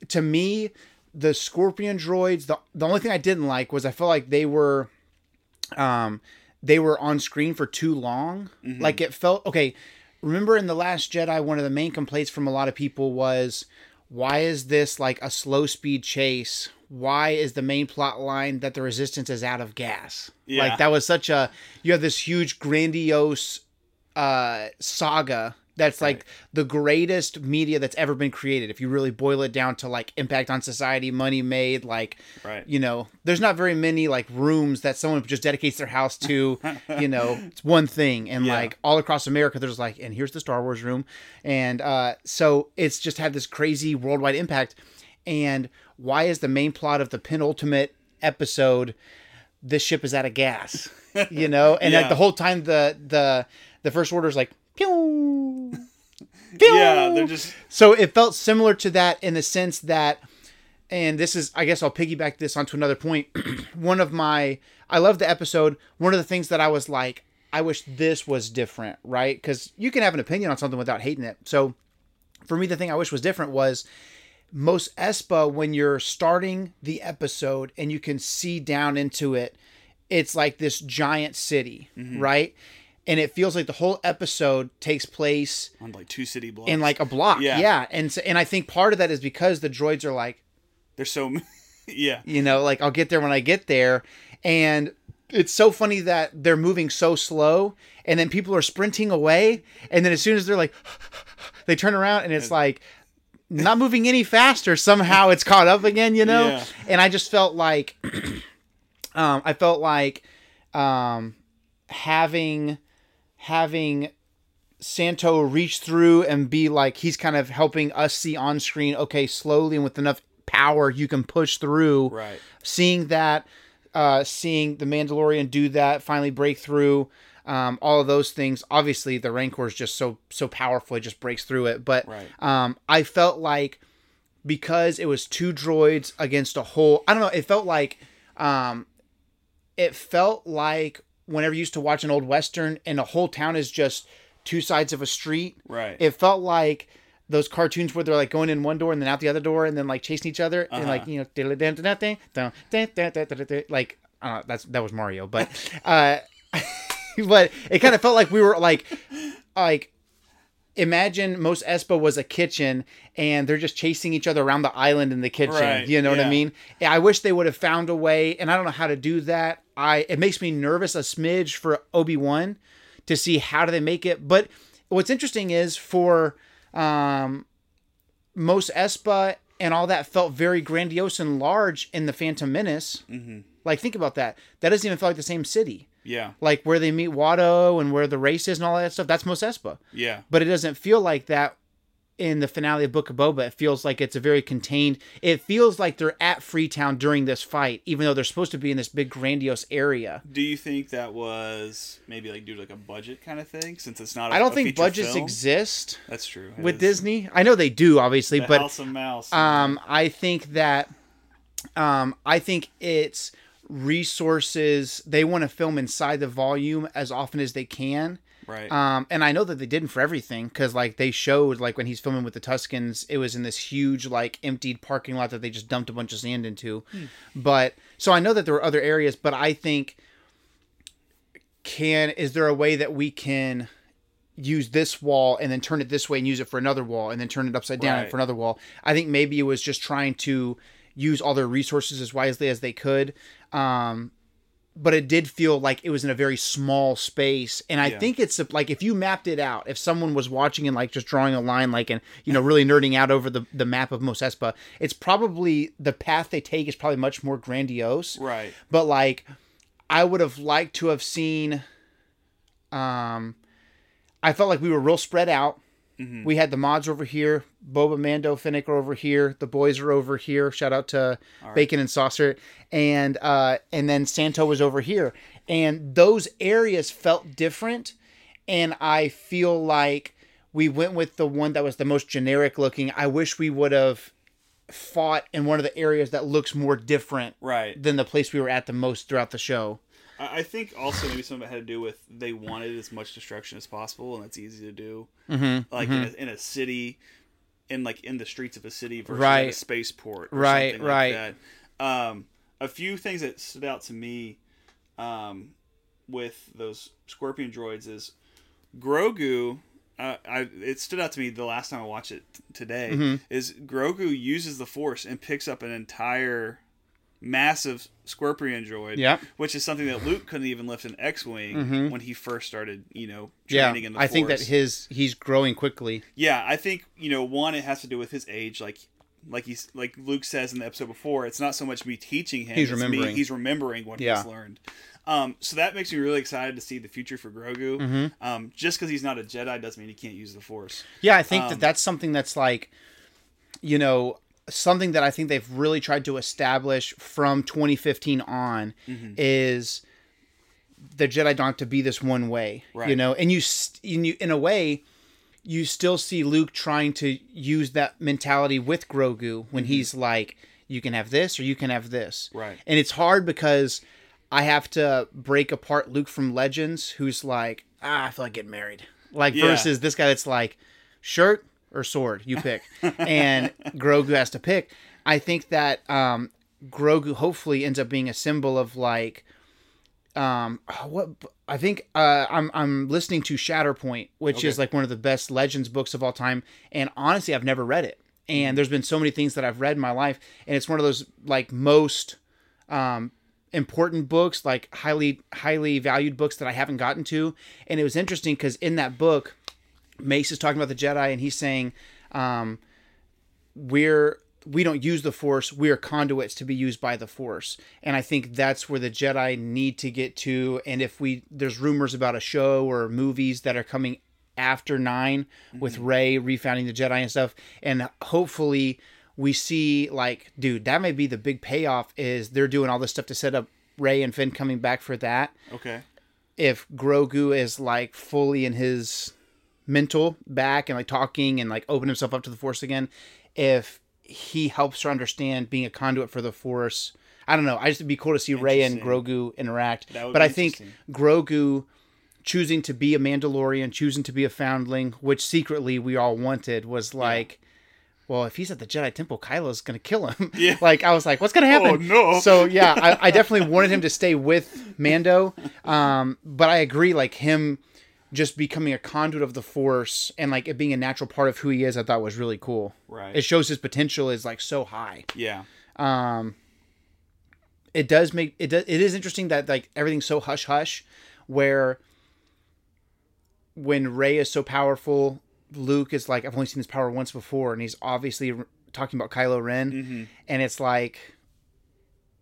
to me, the Scorpion droids, the the only thing I didn't like was I felt like they were, um, they were on screen for too long. Like it felt okay. Remember in the Last Jedi, one of the main complaints from a lot of people was, why is this like a slow speed chase? Why is the main plot line that the Resistance is out of gas? Yeah. Like that was such a you have this huge grandiose uh saga that's like the greatest media that's ever been created. If you really boil it down to like impact on society money made like Right. you know there's not very many like rooms that someone just dedicates their house to <laughs> you know it's one thing. And Yeah. like all across america there's like and here's the star wars room. And uh so it's just had this crazy worldwide impact. And why is the main plot of the penultimate episode this ship is out of gas you know? <laughs> And like the whole time the the the first order is like pew, <laughs> pew. Yeah, they're just so it felt similar to that in the sense that and this is i guess i'll piggyback this onto another point. point <clears throat> one of my i love the episode. One of the things that i was like i wish this was different right? Because you can have an opinion on something without hating it. So for me the thing i wish was different was Mos Espa when you're starting the episode and you can see down into it it's like this giant city mm-hmm. right and it feels like the whole episode takes place on like two city blocks. in like a block Yeah. yeah, and so, and i think part of that is because the droids are like they're so <laughs> yeah. you know like i'll get there when i get there and it's so funny that they're moving so slow and then people are sprinting away and then as soon as they're like <laughs> they turn around and it's like not moving any faster somehow it's caught up again you know Yeah. and i just felt like <clears throat> um i felt like um having having Santo reach through and be like he's kind of helping us see on screen okay slowly and with enough power you can push through Right. seeing that uh seeing the Mandalorian do that finally break through um all of those things obviously the Rancor is just so so powerful it just breaks through it but Right. um I felt like because it was two droids against a whole I don't know it felt like um it felt like whenever you used to watch an old western and a whole town is just two sides of a street Right. it felt like those cartoons where they're like going in one door and then out the other door and then like chasing each other and like you know like I that's that was Mario but uh but it kind of felt like we were like like imagine Mos Espa was a kitchen and they're just chasing each other around the island in the kitchen Right, you know what i yeah. mean i wish they would have found a way and i don't know how to do that I it makes me nervous a smidge for Obi Wan to see how do they make it. But what's interesting is for um, Mos Espa and all that felt very grandiose and large in the Phantom Menace. Mm-hmm. Like think about that. That doesn't even feel like the same city. Yeah. Like where they meet Watto and where the race is and all that stuff. That's Mos Espa Yeah. but it doesn't feel like that in the finale of Book of Boba. It feels like it's a very contained. It feels like they're at Freetown during this fight, even though they're supposed to be in this big grandiose area. Do you think that was maybe like due to like a budget kind of thing? Since it's not. I I don't think budgets exist That's true. It with is. Disney. I know they do, obviously, The but House Mouse. um, I think that um, I think it's resources. They want to film inside the volume as often as they can. Right. Um, and I know that they didn't for everything because like they showed like when he's filming with the Tuskens, it was in this huge like emptied parking lot that they just dumped a bunch of sand into. But so I know that there were other areas, but I think can is there a way that we can use this wall and then turn it this way and use it for another wall and then turn it upside down Right. for another wall? I think maybe it was just trying to use all their resources as wisely as they could. Um, but it did feel like it was in a very small space and i Yeah. think it's like if you mapped it out if someone was watching and like just drawing a line like and you know really nerding out over the, the map of mos espa it's probably the path they take is probably much more grandiose right. but like i would have liked to have seen um i felt like we were real spread out Mm-hmm. we had the mods over here boba mando fennec are over here the boys are over here shout out to bacon and saucer and uh and then santo was over here and those areas felt different and i feel like we went with the one that was the most generic looking i wish we would have fought in one of the areas that looks more different Right. than the place we were at the most throughout the show. I think also maybe some of it had to do with they wanted as much destruction as possible, and that's easy to do. Mm-hmm. Like In, a, in a city, in like in the streets of a city versus Right. a spaceport, or Right, something right. Like that. Um, a few things that stood out to me, um, with those scorpion droids is Grogu. Uh, I it stood out to me the last time I watched it t- today. Mm-hmm. Is Grogu uses the Force and picks up an entire massive scorpion droid Yep. which is something that Luke couldn't even lift an X-wing when he first started, you know, Mm-hmm. Yeah, in the I think that his he's growing quickly. yeah, I think you know, one it has to do with his age, like like he's like Luke says in the episode before. It's not so much me teaching him; He's it's remembering. Me, he's remembering what Yeah. he's learned. Um, so that makes me really excited to see the future for Grogu. Mm-hmm. Um, just because he's not a Jedi doesn't mean he can't use the Force. Yeah, I think Um, that that's something that's like, you know, something that I think they've really tried to establish from 2015 on Mm-hmm. is the Jedi don't have to be this one way, you Right. know, and you, and you in a way. You still see Luke trying to use that mentality with Grogu when he's like, "You can have this, or you can have this." Mm-hmm. Right. And it's hard because I have to break apart Luke from Legends, who's like, ah, I feel like getting married. Like Yeah. versus this guy that's like, shirt or sword, you pick. <laughs> and Grogu has to pick. I think that um, Grogu hopefully ends up being a symbol of like, um, what I think uh, I'm I'm listening to Shatterpoint, which is like one of the best Legends books of all time, and honestly, I've never read it. And there's been so many things that I've read in my life, and it's one of those like most um, important books, like highly highly valued books that I haven't gotten to. And it was interesting because in that book, Mace is talking about the Jedi, and he's saying, um, "We're we don't use the Force; we are conduits to be used by the Force." And I think that's where the Jedi need to get to. And if we there's rumors about a show or movies that are coming after 9 with Rey refounding the Jedi and stuff, and hopefully we see like, dude, that may be the big payoff. Is they're doing all this stuff to set up Rey and Finn coming back for that Okay. if Grogu is like fully in his mental back and like talking and like open himself up to the Force again, if he helps her understand being a conduit for the Force. I don't know. I just it'd be cool to see Rey and Grogu interact. Would But I think. Grogu choosing to be a Mandalorian, choosing to be a foundling, which secretly we all wanted, was like, well, if he's at the Jedi Temple, Kylo's gonna kill him. <laughs> Yeah. <laughs> like I was like, what's gonna happen? Oh, no. So yeah, I, I definitely wanted him to stay with Mando, um, but I agree, like him just becoming a conduit of the Force and like it being a natural part of who he is, I thought was really cool. Right. It shows his potential is like so high. yeah. um it does make it. Does, it is interesting that like everything's so hush hush, where when Rey is so powerful, Luke is like, I've only seen this power once before, and he's obviously talking about Kylo Ren, Mm-hmm. and it's like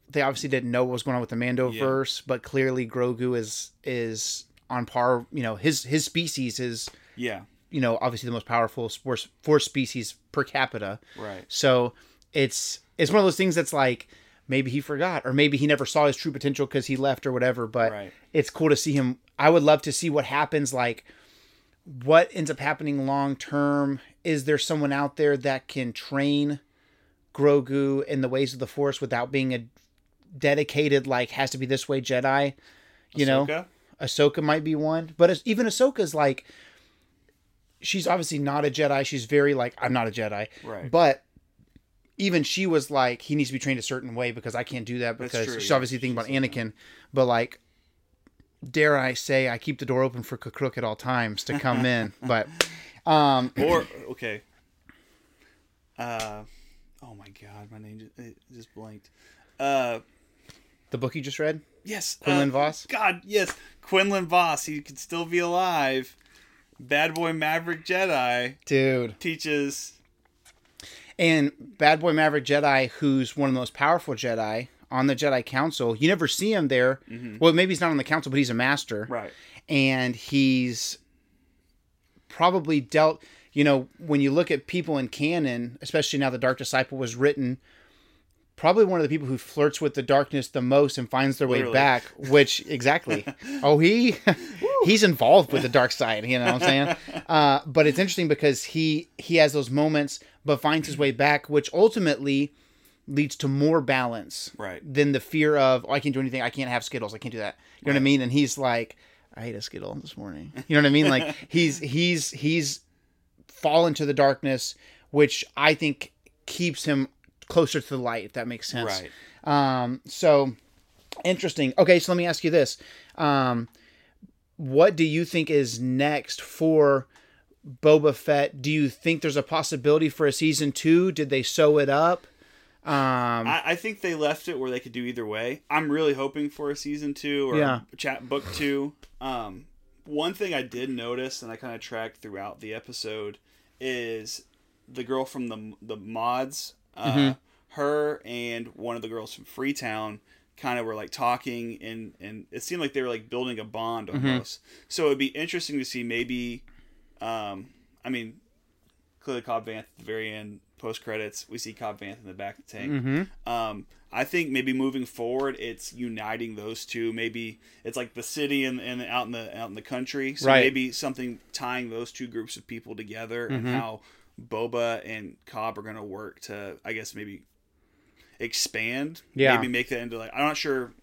they obviously didn't know what was going on with the Mando Yeah. verse, but clearly Grogu is is on par. You know, his his species is Yeah. you know obviously the most powerful force force species per capita. Right. So it's it's one of those things that's like maybe he forgot or maybe he never saw his true potential because he left or whatever. But Right. it's cool to see him. I would love to see what happens. Like what ends up happening long term. Is there someone out there that can train Grogu in the ways of the Force without being a dedicated like has to be this way Jedi? You know, Ahsoka? Might be one, but as- even Ahsoka's like, she's obviously not a Jedi. She's very like, I'm not a Jedi. Right. But even she was like, he needs to be trained a certain way because I can't do that because true, she's yeah. obviously thinking about She said Anakin. But like, dare I say, I keep the door open for Crook at all times to come in. <laughs> But um, <clears throat> Or okay. Uh, oh my God, my name just, it just blanked. Uh, the book you just read, yes, Quinlan uh, Vos. God, yes, Quinlan Vos. He could still be alive. Bad boy Maverick Jedi dude. teaches. And Bad Boy Maverick Jedi, who's one of the most powerful Jedi on the Jedi Council, you never see him there. Well, maybe he's not on the council, but he's a master. Mm-hmm. Right. And he's probably dealt, you know, when you look at people in canon, especially now the Dark Disciple was written, probably one of the people who flirts with the darkness the most and finds their way Literally. back, which exactly. <laughs> oh, he <laughs> he's involved with the dark side, you know what I'm saying? <laughs> Uh, but it's interesting because he he has those moments but finds his way back, which ultimately leads to more balance Right. than the fear of oh, I can't do anything, I can't have Skittles, I can't do that. You know what I mean? And he's like, I ate a Skittle this morning. You know what I mean? Like he's he's he's fallen to the darkness, which I think keeps him closer to the light, if that makes sense. Right. Um, so interesting. Okay, so let me ask you this. Um, what do you think is next for Boba Fett? Do you think there's a possibility for a season two? Did they sew it up? Um, I, I think they left it where they could do either way. I'm really hoping for a season two or Yeah. chat book two. Um, one thing I did notice and I kind of tracked throughout the episode is the girl from the the mods. Uh, Mm-hmm. Her and one of the girls from Freetown kind of were like talking and and it seemed like they were like building a bond Mm-hmm. almost. So it'd be interesting to see maybe. Um, I mean, clearly Cobb Vanth at the very end, post credits, we see Cobb Vanth in the back of the tank. Mm-hmm. Um, I think maybe moving forward, it's uniting those two. Maybe it's like the city and, and out in the out in the country. So Right. maybe something tying those two groups of people together Mm-hmm. and how Boba and Cobb are going to work to, I guess, maybe expand. Yeah. Maybe make that into like I'm not sure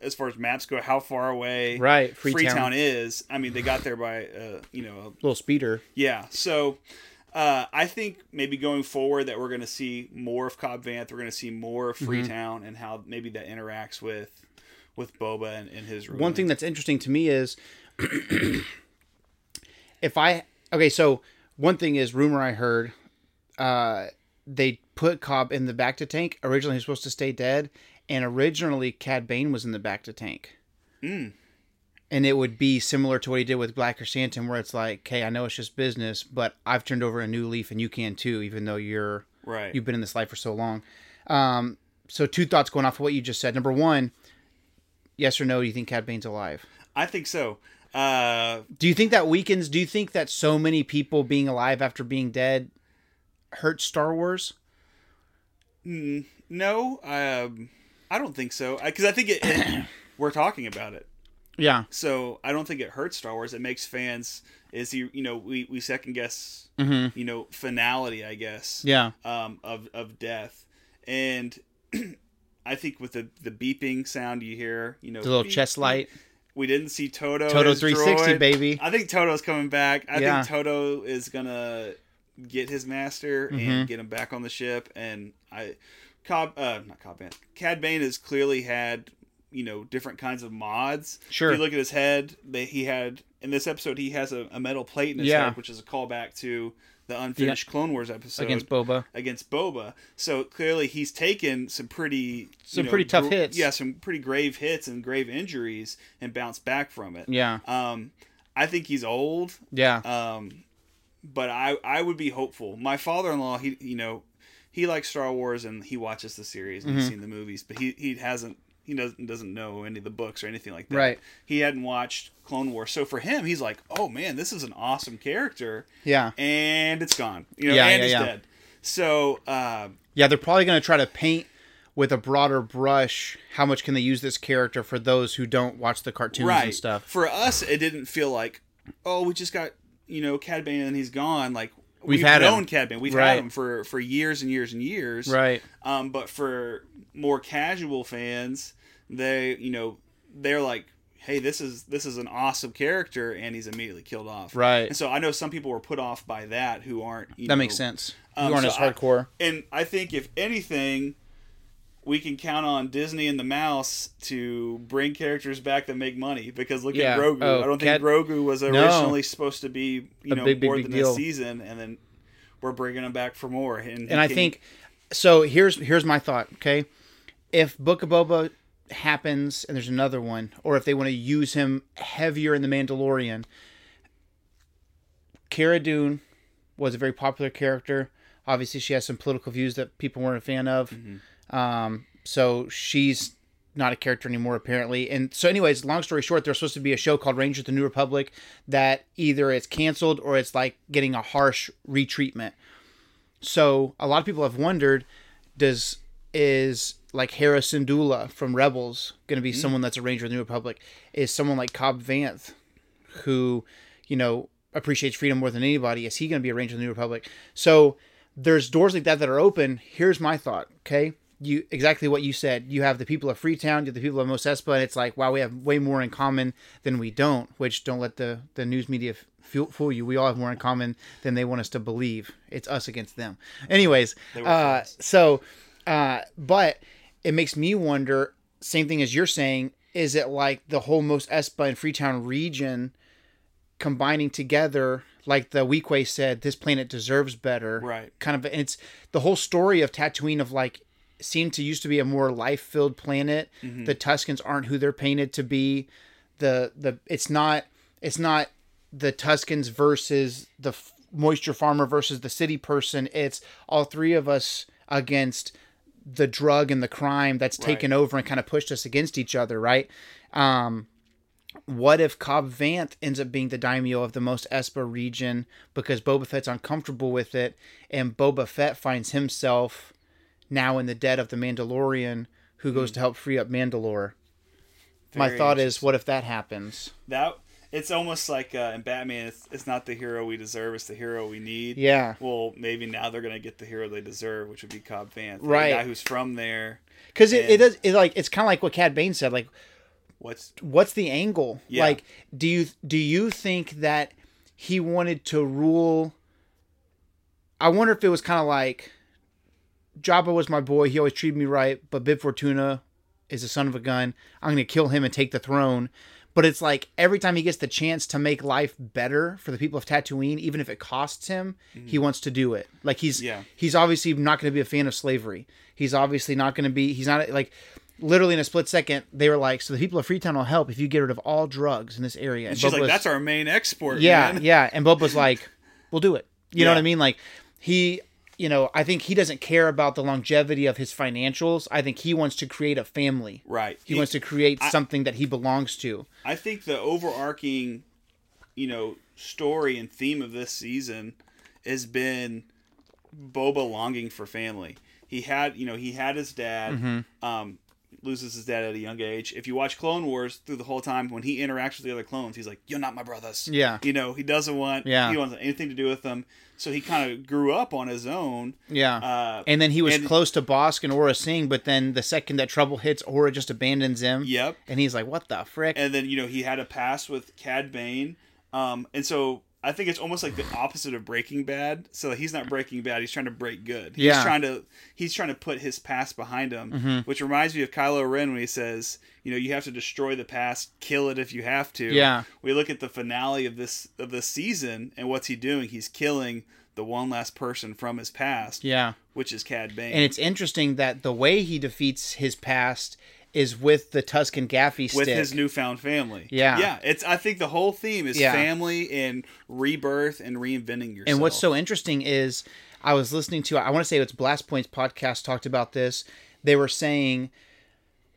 as far as maps go how far away Right, Freetown, Freetown. is. I mean, they got there by uh, you know a little speeder. yeah. So uh, I think maybe going forward that we're going to see more of Cobb Vanth. We're going to see more Mm-hmm. of Freetown and how maybe that interacts with with Boba and, and his. One thing that's interesting to me is <clears throat> if I okay, so one thing is rumor I heard uh they put Cobb in the back to tank. Originally he was supposed to stay dead, and originally Cad Bane was in the back to tank. Mm. And it would be similar to what he did with Black Krrsantan, where it's like, "Hey, I know it's just business, but I've turned over a new leaf, and you can too, even though you're right. you've been in this life for so long." Um, so two thoughts going off of what you just said. Number one, yes or no? Do you think Cad Bane's alive? I think so. Uh, Do you think that weakens? Do you think that so many people being alive after being dead hurts Star Wars? mm, no, um, I don't think so. Because I, think it, it <coughs> we're talking about it. Yeah. So I don't think it hurts Star Wars. It makes fans is he you know we, we second guess Mm-hmm. you know finality I guess Yeah. um, of of death, and <clears throat> I think with the the beeping sound you hear, you know, The little beep, chest light. We didn't see Todo. Todo 360, droid. baby. I think Todo's coming back. I Yeah. think Todo is gonna get his master Mm-hmm. and get him back on the ship. And I, Cobb, uh, not Cobb Bane. Cad Bane has clearly had you know different kinds of mods. Sure. If you look at his head, they, he had in this episode he has a, a metal plate in his Yeah. head, which is a callback to the unfinished Clone Wars episode against Boba. against Boba. So clearly he's taken some pretty Some you know, pretty tough gr- hits. Yeah, some pretty grave hits and grave injuries and bounced back from it. Yeah, Um, I think he's old. yeah, Um, but I I would be hopeful. My father-in-law, he you know, he likes Star Wars and he watches the series and Mm-hmm. he's seen the movies, but he he hasn't he doesn't doesn't know any of the books or anything like that. Right. He hadn't watched Clone Wars, so for him, he's like, oh man, this is an awesome character, yeah, and it's gone. You know, Yeah, and yeah, he's yeah. dead. So. Uh, yeah. They're probably going to try to paint with a broader brush. How much can they use this character for those who don't watch the cartoons right. and stuff? For us, it didn't feel like, oh, we just got you know Cad Bane and he's gone. Like We've had him. known Cad Bane. We've Right. had him for for years and years and years. Right. Um, but for more casual fans, they you know they're like, hey, this is this is an awesome character, and he's immediately killed off. Right. And so I know some people were put off by that who aren't. You That know, makes sense. You um, aren't so as I- hardcore. and I think if anything, we can count on Disney and the Mouse to bring characters back that make money. Because look Yeah. at Grogu. Oh, I don't Cat- think Grogu was originally supposed to be you A know big, big, more big than deal. a season, and then we're bringing him back for more. And, and I can- think so. Here's here's my thought. Okay, if Book of Boba happens and there's another one, or if they want to use him heavier in the Mandalorian, Cara Dune was a very popular character. Obviously, she has some political views that people weren't a fan of. Mm-hmm. Um, so she's not a character anymore, apparently. And so, anyways, long story short, there's supposed to be a show called Rangers of the New Republic that either it's canceled or it's like getting a harsh retreatment. So a lot of people have wondered, does is like Hera Syndulla from Rebels going to be someone that's a Ranger of the New Republic? Is someone like Cobb Vanth, who, you know, appreciates freedom more than anybody, is he going to be a Ranger of the New Republic? So there's doors like that that are open. Here's my thought. Okay, you exactly what you said. You have the people of Freetown, you have the people of Mos Espa, and it's like, wow, we have way more in common than we don't. Which don't let the the news media fool, fool you. We all have more in common than they want us to believe. It's us against them. Anyways, uh, so, uh, but it makes me wonder. Same thing as you're saying. Is it like the whole Mos Espa and Freetown region combining together? Like the Weequay said, this planet deserves better. Right. Kind of. And it's the whole story of Tatooine of like seemed to used to be a more life filled planet. The Tuskens aren't who they're painted to be. The the it's not it's not the Tuskens versus the f- moisture farmer versus the city person. It's all three of us against the drug and the crime that's taken over and kind of pushed us against each other, right? Um, what if Cobb Vanth ends up being the daimyo of the Mos Espa region because Boba Fett's uncomfortable with it, and Boba Fett finds himself now in the debt of the Mandalorian who goes to help free up Mandalore? My thought is, what if that happens? that it's almost like uh, in Batman, it's, it's not the hero we deserve; it's the hero we need. Yeah. Well, maybe now they're gonna get the hero they deserve, which would be Cobb Vanth, the Right. guy who's from there. Because it, it does it like it's kind of like what Cad Bane said. Like, What's what's the angle? Yeah. Like, do you do you think that he wanted to rule? I wonder if it was kind of like Jabba was my boy. He always treated me right, but Bib Fortuna is a son of a gun. I'm going to kill him and take the throne. But it's like every time he gets the chance to make life better for the people of Tatooine, even if it costs him, he mm-hmm. wants to do it. Like he's Yeah. he's obviously not going to be a fan of slavery. He's obviously not going to be. He's not like literally in a split second they were like, so the people of Freetown will help if you get rid of all drugs in this area. and she's like, was- that's our main export. yeah, man." yeah. And Bob was like, "We'll do it." You know what I mean? Like he, you know, I think he doesn't care about the longevity of his financials. I think he wants to create a family. Right. He wants to create something that he belongs to. I think the overarching, you know, story and theme of this season has been Boba longing for family. He had, you know, he had his dad, Mm-hmm. um, loses his dad at a young age. If you watch Clone Wars through the whole time, when he interacts with the other clones, he's like, "You're not my brothers." Yeah. You know, he doesn't want. Yeah. He wants anything to do with them. So he kind of grew up on his own. Yeah. Uh, and then he was and- close to Bossk and Aurra Sing, but then the second that trouble hits, Aurra just abandons him. Yep. And he's like, "What the frick?" and then you know he had a past with Cad Bane, um, and so I think it's almost like the opposite of Breaking Bad. So he's not Breaking Bad; he's trying to break good. He's Yeah. Mm-hmm. trying to he's trying to put his past behind him, which reminds me of Kylo Ren when he says, you know, you have to destroy the past, kill it if you have to. Yeah. We look at the finale of this of this season, and what's he doing? He's killing the one last person from his past, Yeah. which is Cad Bane. And it's interesting that the way he defeats his past is with the Tusken Gaffi stick. with his newfound family. Yeah. yeah. It's I think the whole theme is Yeah. family and rebirth and reinventing yourself. And what's so interesting is I was listening to I want to say it's Blast Points podcast talked about this. They were saying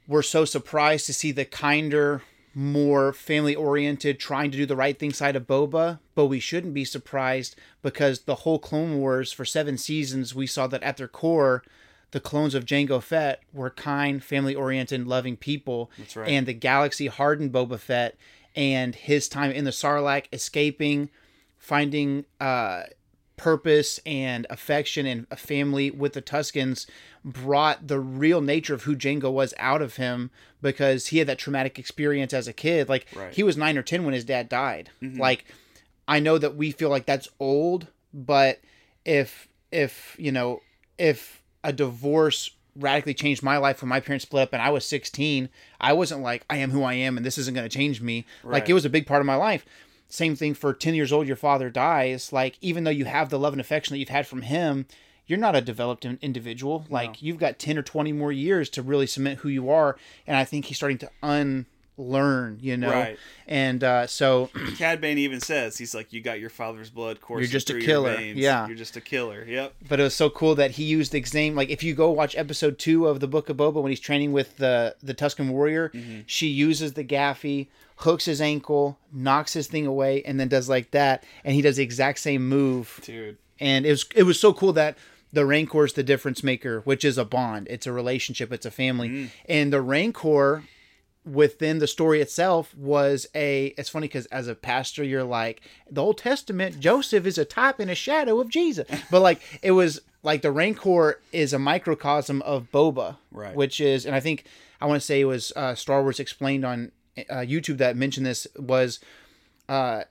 we're so surprised to see the kinder, more family oriented, trying to do the right thing side of Boba, but we shouldn't be surprised because the whole Clone Wars for seven seasons we saw that at their core the clones of Jango Fett were kind, family oriented, loving people. That's right. And the galaxy hardened Boba Fett and his time in the Sarlacc escaping, finding uh purpose and affection and a family with the Tuskens brought the real nature of who Jango was out of him because he had that traumatic experience as a kid. Like Right. he was nine or ten when his dad died. Like I know that we feel like that's old, but if if you know if a divorce radically changed my life when my parents split up and I was 16, I wasn't like I am who I am and this isn't going to change me. Like it was a big part of my life. Same thing for 10 years old your father dies, like even though you have the love and affection that you've had from him, you're not a developed individual. Like you've got 10 or 20 more years to really cement who you are and I think he's starting to unlearn, you know. Right. And uh, so <clears throat> Cad Bane even says he's like, "You got your father's blood coursing You're just a killer." Yeah. you're just a killer." Yep. but it was so cool that he used the same like if you go watch episode two of the book of boba when he's training with the the tusken warrior Mm-hmm. she uses the gaffi hooks his ankle knocks his thing away and then does like that and he does the exact same move Dude. and it was it was so cool that the rancor is the difference maker which is a bond it's a relationship it's a family Mm. and the rancor within the story itself was a it's funny because as a pastor you're like the old testament joseph is a type and a shadow of jesus. But like it was like the rancor is a microcosm of boba Right. which is and i think i want to say it was uh, star wars explained on uh, youtube that mentioned this was uh,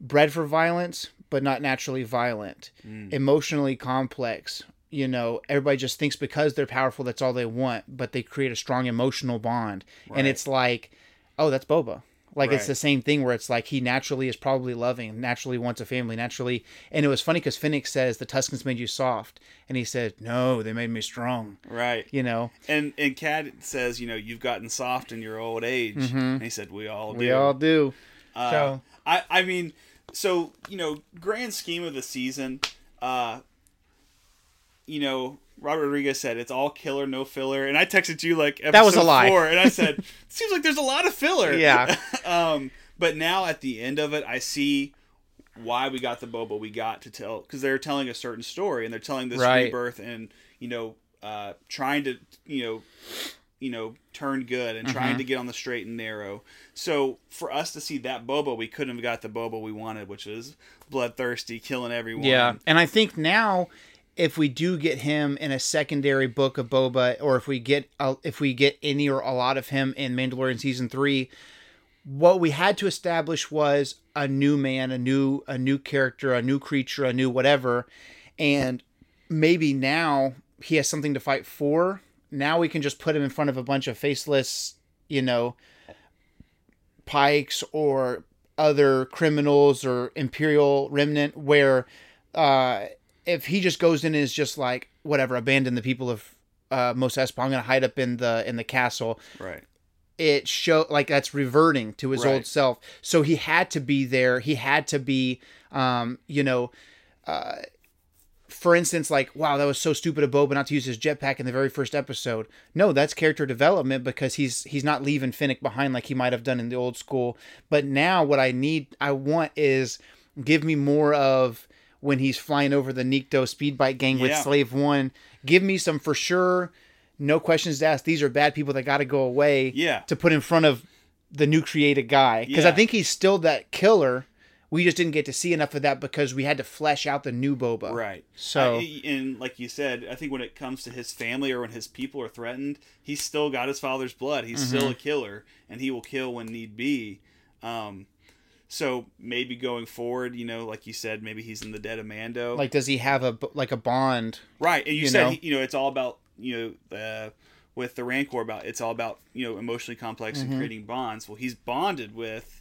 bred for violence but not naturally violent. Emotionally complex you know everybody just thinks because they're powerful that's all they want but they create a strong emotional bond. And it's like oh that's boba. Like it's the same thing where it's like he naturally is probably loving naturally wants a family naturally. And it was funny because Fennec says the tuskens made you soft. And he said no they made me strong. Right. you know? And and Cad says, you know, you've gotten soft in your old age. And he said, we all do. Mm-hmm. we all do. Uh, so I I mean, so you know, grand scheme of the season, uh, you know, Robert Rodriguez said it's all killer, no filler, and I texted you like episode was a lie. four, and I said <laughs> seems like there's a lot of filler. Yeah. <laughs> um, but now at the end of it, I see why we got the Boba we got to tell because they're telling a certain story and they're telling this Right. rebirth and you know uh, trying to you know you know turn good and Mm-hmm. trying to get on the straight and narrow. So for us to see that Boba, we couldn't have got the Boba we wanted, which was bloodthirsty, killing everyone. Yeah, and I think now, if we do get him in a secondary book of Boba, or if we get uh, if we get any or a lot of him in Mandalorian season three, what we had to establish was a new man, a new a new character, a new creature, a new whatever, and maybe now he has something to fight for. Now we can just put him in front of a bunch of faceless, you know, pykes or other criminals or imperial remnant where uh if he just goes in and is just like whatever abandon the people of uh Mos Espa I'm gonna hide up in the in the castle. Right. it show like that's reverting to his Right. old self. So he had to be there. He had to be um you know uh for instance like wow that was so stupid of boba not to use his jetpack in the very first episode. No that's character development because he's he's not leaving fennec behind like he might have done in the old school. But now what i need i want is give me more of when he's flying over the Nikto speed bike gang with Yeah. Slave One. Give me some for sure, no questions asked. These are bad people that got to go away. Yeah. To put in front of the new created guy because I think he's still that killer. We just didn't get to see enough of that because we had to flesh out the new Boba. Right. So- I- and like you said, I think when it comes to his family or when his people are threatened, he's still got his father's blood. He's Mm-hmm. still a killer, and he will kill when need be. Um, so maybe going forward, you know, like you said, maybe he's in the dead of Mando. Like, does he have a like a bond? right. And you, you said know? you know it's all about you know uh, with the Rancor about it's all about you know emotionally complex Mm-hmm. and creating bonds. Well, he's bonded with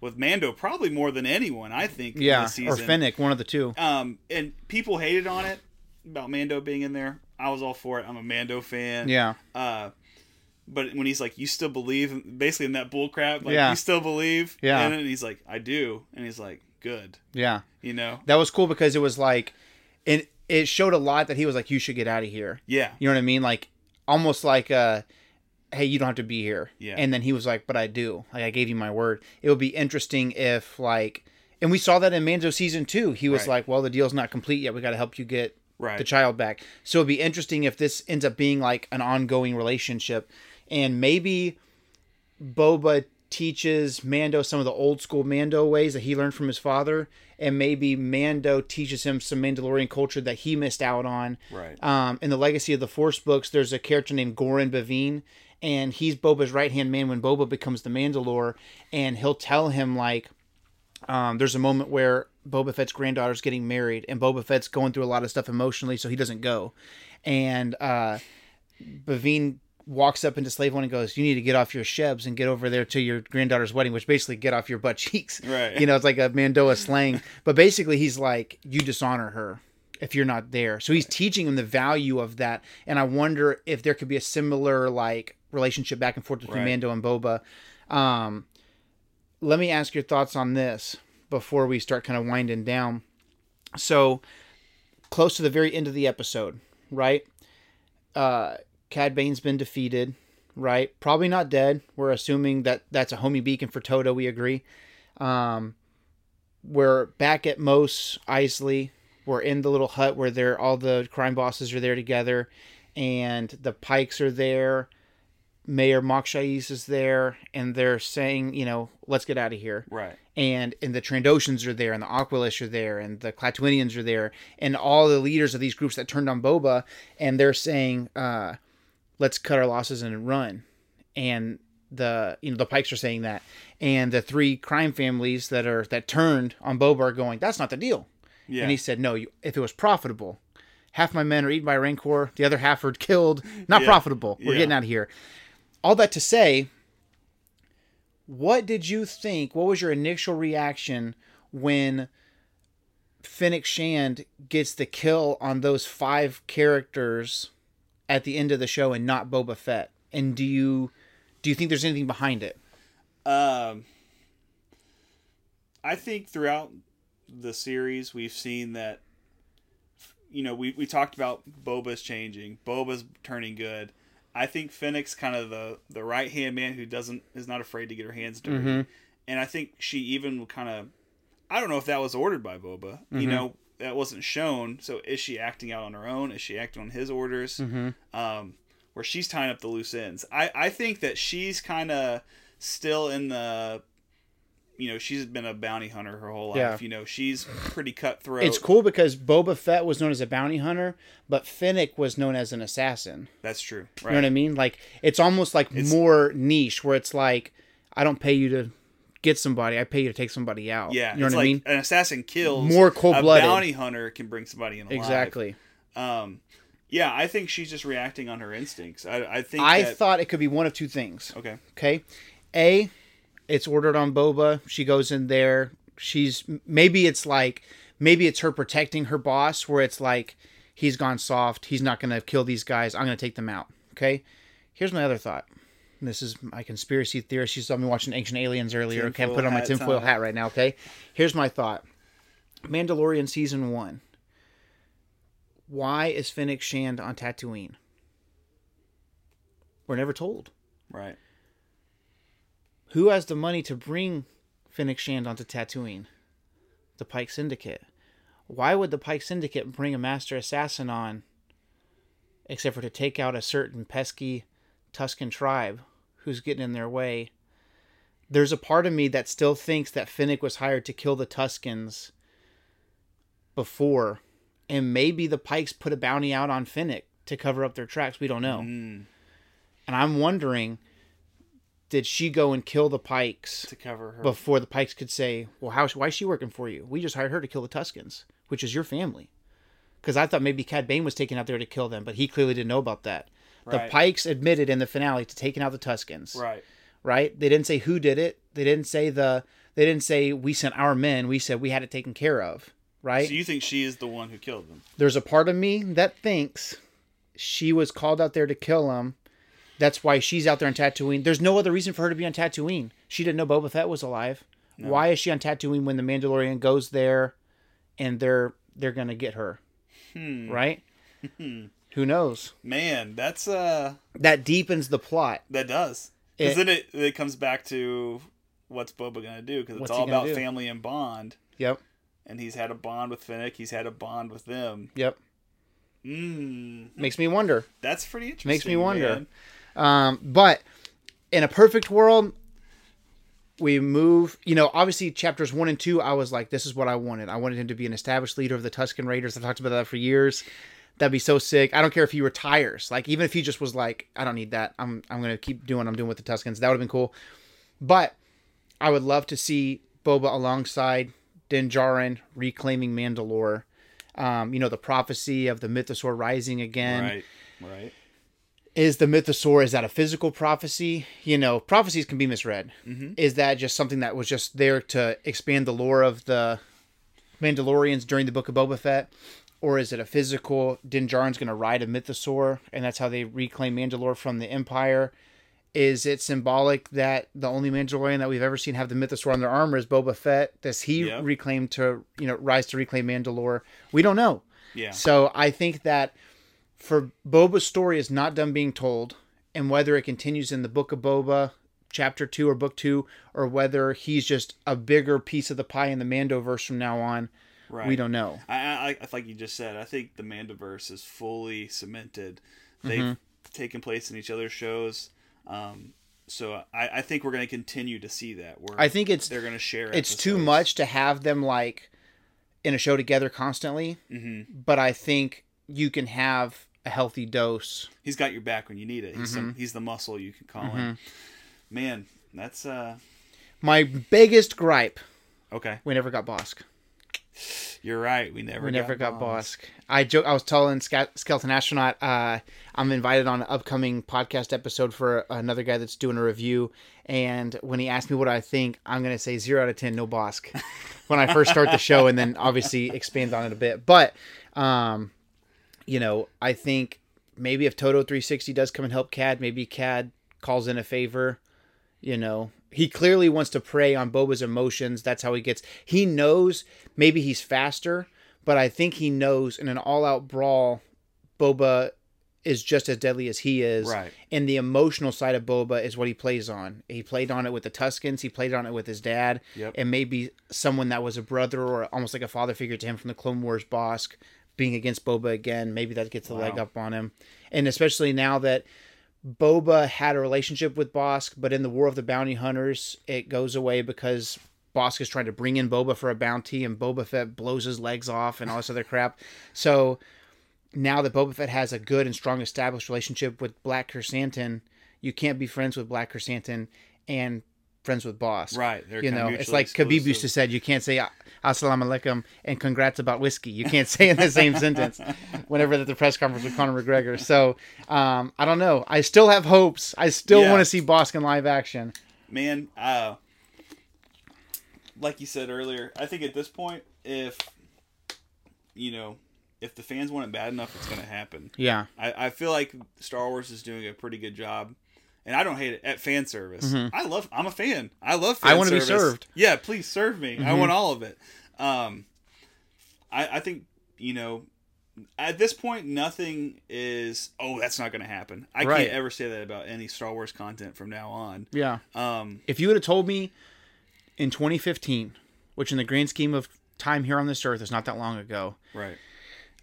with Mando probably more than anyone. I think. in Yeah, or. Fennec, one of the two. Um, and people hated on it about Mando being in there. I was all for it. I'm a Mando fan. Yeah, Uh, but when he's like, "You still believe?" Basically, in that bull crap, like, Yeah. "You still believe?" Yeah. And he's like, "I do," and he's like, "Good," yeah. you know? That was cool because it was like, it it showed a lot that he was like, you should get out of here. Yeah. You know what I mean? Like almost like uh hey, you don't have to be here. Yeah. And then he was like, but I do. Like I gave you my word. It would be interesting if like and we saw that in Mando season 2. He was Right. like, well, the deal's not complete yet. We got to help you get Right. the child back. So it'd be interesting if this ends up being like an ongoing relationship and maybe Boba teaches Mando some of the old school Mando ways that he learned from his father, and maybe Mando teaches him some Mandalorian culture that he missed out on. Right. Um, in the Legacy of the Force books, there's a character named Goran Beviin, and he's Boba's right hand man when Boba becomes the Mandalore, and he'll tell him like, um, there's a moment where Boba Fett's granddaughter's getting married, and Boba Fett's going through a lot of stuff emotionally, so he doesn't go, and uh, Beviin walks up into Slave One and goes, "You need to get off your shebs and get over there to your granddaughter's wedding," which basically get off your butt <laughs> cheeks. Right. You know, it's like a Mando'a slang, <laughs> but basically he's like, "You dishonor her." If you're not there, so he's teaching him the value of that, and I wonder if there could be a similar like relationship back and forth between Right. Mando and Boba. Um, let me ask your thoughts on this before we start kind of winding down. So, close to the very end of the episode, right? Uh, Cad Bane's been defeated, right? Probably not dead. We're assuming that that's a homie beacon for Todo. We agree. Um, we're back at Mos Eisley. We're in the little hut where they're all the crime bosses are there together, and the Pykes are there. Mayor Mok Shaiz is there, and they're saying, you know, let's get out of here Right. and and the Trandoshans are there, and the Aqualish are there, and the Klatooinians are there, and all the leaders of these groups that turned on Boba, and they're saying, uh, "Let's cut our losses and run." And the you know the Pykes are saying that, and the three crime families that are that turned on Boba are going, "That's not the deal." Yeah. And he said, "No, you, if it was profitable, half my men are eaten by Rancor, the other half are killed. Not Yeah. profitable. We're Yeah. getting out of here." All that to say, what did you think? What was your initial reaction when Fennec Shand gets the kill on those five characters at the end of the show and not Boba Fett? And do you do you think there's anything behind it? Um, I think throughout the series we've seen that. You know, we, we talked about Boba's changing. Boba's turning good. I think Fennec's kind of the the right hand man who doesn't is not afraid to get her hands dirty. Mm-hmm. And I think she even kind of I don't know if that was ordered by Boba. You Mm-hmm. know, that wasn't shown. So is she acting out on her own? Is she acting on his orders? Mm-hmm. Um, where she's tying up the loose ends. I I think that she's kind of still in the you know, she's been a bounty hunter her whole life. Yeah. You know, she's pretty cutthroat. It's cool because Boba Fett was known as a bounty hunter, but Fennec was known as an assassin. That's true. You know what I mean? Like it's almost like It's- more niche where it's like I don't pay you to get somebody, I pay you to take somebody out. Yeah. You know it's what like I mean? an assassin kills. More cold-blooded. A bounty hunter can bring somebody in alive. Exactly. Um, yeah, I think she's just reacting on her instincts. I, I think I that, thought it could be one of two things. okay. Okay. A, it's ordered on Boba. She goes in there. She's maybe it's like maybe it's her protecting her boss where it's like he's gone soft. He's not going to kill these guys. I'm going to take them out. Okay. Here's my other thought. And This is my conspiracy theorist. You saw me watching Ancient Aliens earlier. okay, I Tinfoil put on my tinfoil hat right now. Okay. Here's my thought. Mandalorian season one. Why is Fennec Shand on Tatooine? We're never told Right. who has the money to bring Fennec Shand onto Tatooine? The Pyke Syndicate. Why would the Pyke Syndicate bring a master assassin on except for to take out a certain pesky Tusken tribe who's getting in their way? There's a part of me that still thinks that Fennec was hired to kill the Tuskens before, and maybe the Pykes put a bounty out on Fennec to cover up their tracks. We don't know. Mm, And I'm wondering did she go and kill the Pykes to cover her. before the Pykes could say, "Well, how why is she working for you? We just hired her to kill the Tuskens, which is your family." Because I thought maybe Cad Bane was taken out there to kill them, but he clearly didn't know about that. The Pykes admitted in the finale to taking out the Tuskens. right. Right? They didn't say who did it. They didn't say the They didn't say we sent our men. We said we had it taken care of. Right? So you think she is the one who killed them? There's a part of me that thinks she was called out there to kill him. That's why she's out there on Tatooine. There's no other reason for her to be on Tatooine. She didn't know Boba Fett was alive. Why is she on Tatooine when the Mandalorian goes there and they're they're gonna get her? Hmm. Right? <laughs> Hmm. Who knows? Man, that's uh That deepens the plot. that does. Because then it, it comes back to what's Boba gonna do? Because it's all about do? family and bond. Yep. And he's had a bond with Fennec. He's had a bond with them. Yep. Mm, Makes me wonder. that's pretty interesting. Makes me wonder. Um, but in a perfect world, we move. You know, obviously, chapters one and two, I was like, this is what I wanted. I wanted him to be an established leader of the Tusken Raiders. I've talked about that for years. That'd be so sick. I don't care if he retires. Like, even if he just was like, I don't need that. I'm I'm gonna keep doing what I'm doing with the Tuskens. That would have been cool. But I would love to see Boba alongside Din Djarin reclaiming Mandalore. Um, you know, the prophecy of the Mythosaur rising again Right. Right. is the mythosaur is that a physical prophecy you know prophecies can be misread is that just something that was just there to expand the lore of the mandalorians during the book of boba fett or is it a physical? Din Djarin's going to ride a mythosaur and that's how they reclaim mandalore from the empire. Is it symbolic that the only mandalorian that we've ever seen have the mythosaur on their armor is boba fett? Does he reclaim to you know rise to reclaim mandalore? We don't know. Yeah. so I think that for Boba's story is not done being told, and whether it continues in the book of Boba, chapter two or book two, or whether he's just a bigger piece of the pie in the Mandoverse from now on, Right. we don't know. I, I, I like you just said. I think the Mandiverse is fully cemented. They've Mm-hmm. taken place in each other's shows. Um, so I, I think we're going to continue to see that. Where I think it's they're going to share. it's too much to have them like in a show together constantly, Mm-hmm. but I think you can have a healthy dose. He's got your back when you need it. He's Mm-hmm. some, he's the muscle you can call him. Man, that's uh My biggest gripe: okay. we never got Bossk. <sighs> You're right. We never We never got. Bossk. I joke. I was telling Skeleton Astronaut. Uh, I'm invited on an upcoming podcast episode for another guy that's doing a review. And when he asked me what I think, I'm gonna say zero out of ten, no Bossk. <laughs> when I first start the show, and then obviously expand on it a bit. But, um, you know, I think maybe if Todo 360 does come and help Cad, maybe Cad calls in a favor. You know, he clearly wants to prey on Boba's emotions. That's how he gets. He knows maybe he's faster, but I think he knows in an all-out brawl, Boba is just as deadly as he is. Right. And the emotional side of Boba is what he plays on. He played on it with the Tuskens. He played on it with his dad, Yep. and maybe someone that was a brother or almost like a father figure to him from the Clone Wars Bossk being against Boba again. Maybe that gets the leg up on him, and especially now that Boba had a relationship with Bossk, but in the War of the Bounty Hunters, it goes away because Bossk is trying to bring in Boba for a bounty, and Boba Fett blows his legs off and all this other crap. So now that Boba Fett has a good and strong established relationship with Black Krrsantan, you can't be friends with Black Krrsantan and friends with Bossk. Right. You know, it's like Khabib used to said, you can't say "Ah, "Assalamu alaikum" and "Congrats about whiskey." You can't <laughs> say in the same sentence. Whenever at the press conference with Conor McGregor, so um, I don't know. I still have hopes. I still Yeah. want to see Bossk in live action. man uh like you said earlier i think at this point if you know if the fans want it bad enough it's going to happen Yeah, I, I feel like star wars is doing a pretty good job and i don't hate it at fan service i love i'm a fan i love fan Mm-hmm. I wanna be served. Mm-hmm. yeah please serve me i want all of it um i i think you know at this point nothing is oh that's not going to happen i Right. can't ever say that about any star wars content from now on yeah. um If you would have told me in 2015, which in the grand scheme of time here on this earth is not that long ago, right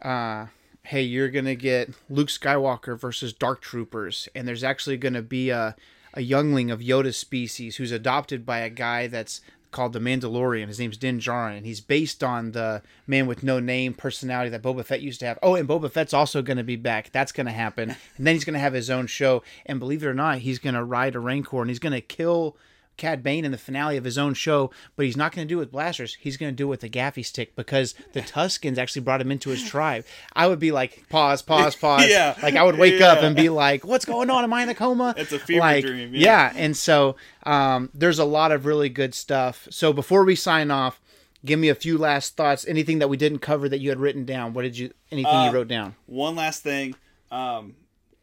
uh, hey, you're gonna get Luke Skywalker versus Dark Troopers, and there's actually gonna be a a youngling of Yoda's species who's adopted by a guy that's called the Mandalorian. His name's Din Djarin, and he's based on the man with no name personality that Boba Fett used to have. Oh, and Boba Fett's also going to be back. That's going to happen, and then he's going to have his own show. And believe it or not, he's going to ride a Rancor, and he's going to kill Cad Bane in the finale of his own show, but he's not going to do it with blasters. He's going to do it with a gaffi stick because the Tuskens actually brought him into his tribe. I would be like, pause, pause, <laughs> pause. Yeah. Like I would wake up and be like, what's going on? Am I in a coma? It's a fever like, dream, Yeah. yeah. And so um, there's a lot of really good stuff. So before we sign off, give me a few last thoughts. Anything that we didn't cover that you had written down? What did you? Anything Uh, you wrote down? One last thing. Um,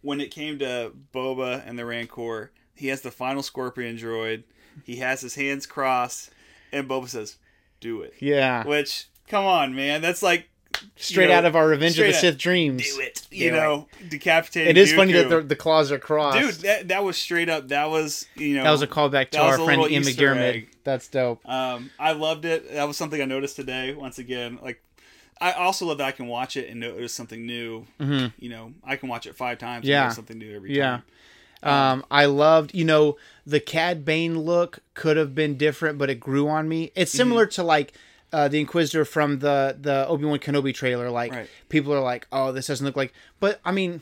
when it came to Boba and the Rancor, he has the final Scorpion droid. He has his hands crossed, and Boba says, "Do it." Yeah. Which, come on, man, that's like Straight you know, out of our Revenge of the out, Sith dreams. Do it. You Do know, decapitating. It is funny that the, the claws are crossed. dude, that that was straight up. That was you know that was a callback to our friend Ian McDiarmid. egg. That's dope. Um, I loved it. That was something I noticed today. Once again, like I also love that I can watch it and notice something new. You know, I can watch it five times. Mm-hmm. Yeah. and notice something new every Yeah. time. Um, I loved, you know, the Cad Bane look could have been different, but it grew on me. It's Mm-hmm. similar to like uh, the Inquisitor from the the Obi Wan Kenobi trailer. Like Right. people are like, "Oh, this doesn't look like," but I mean,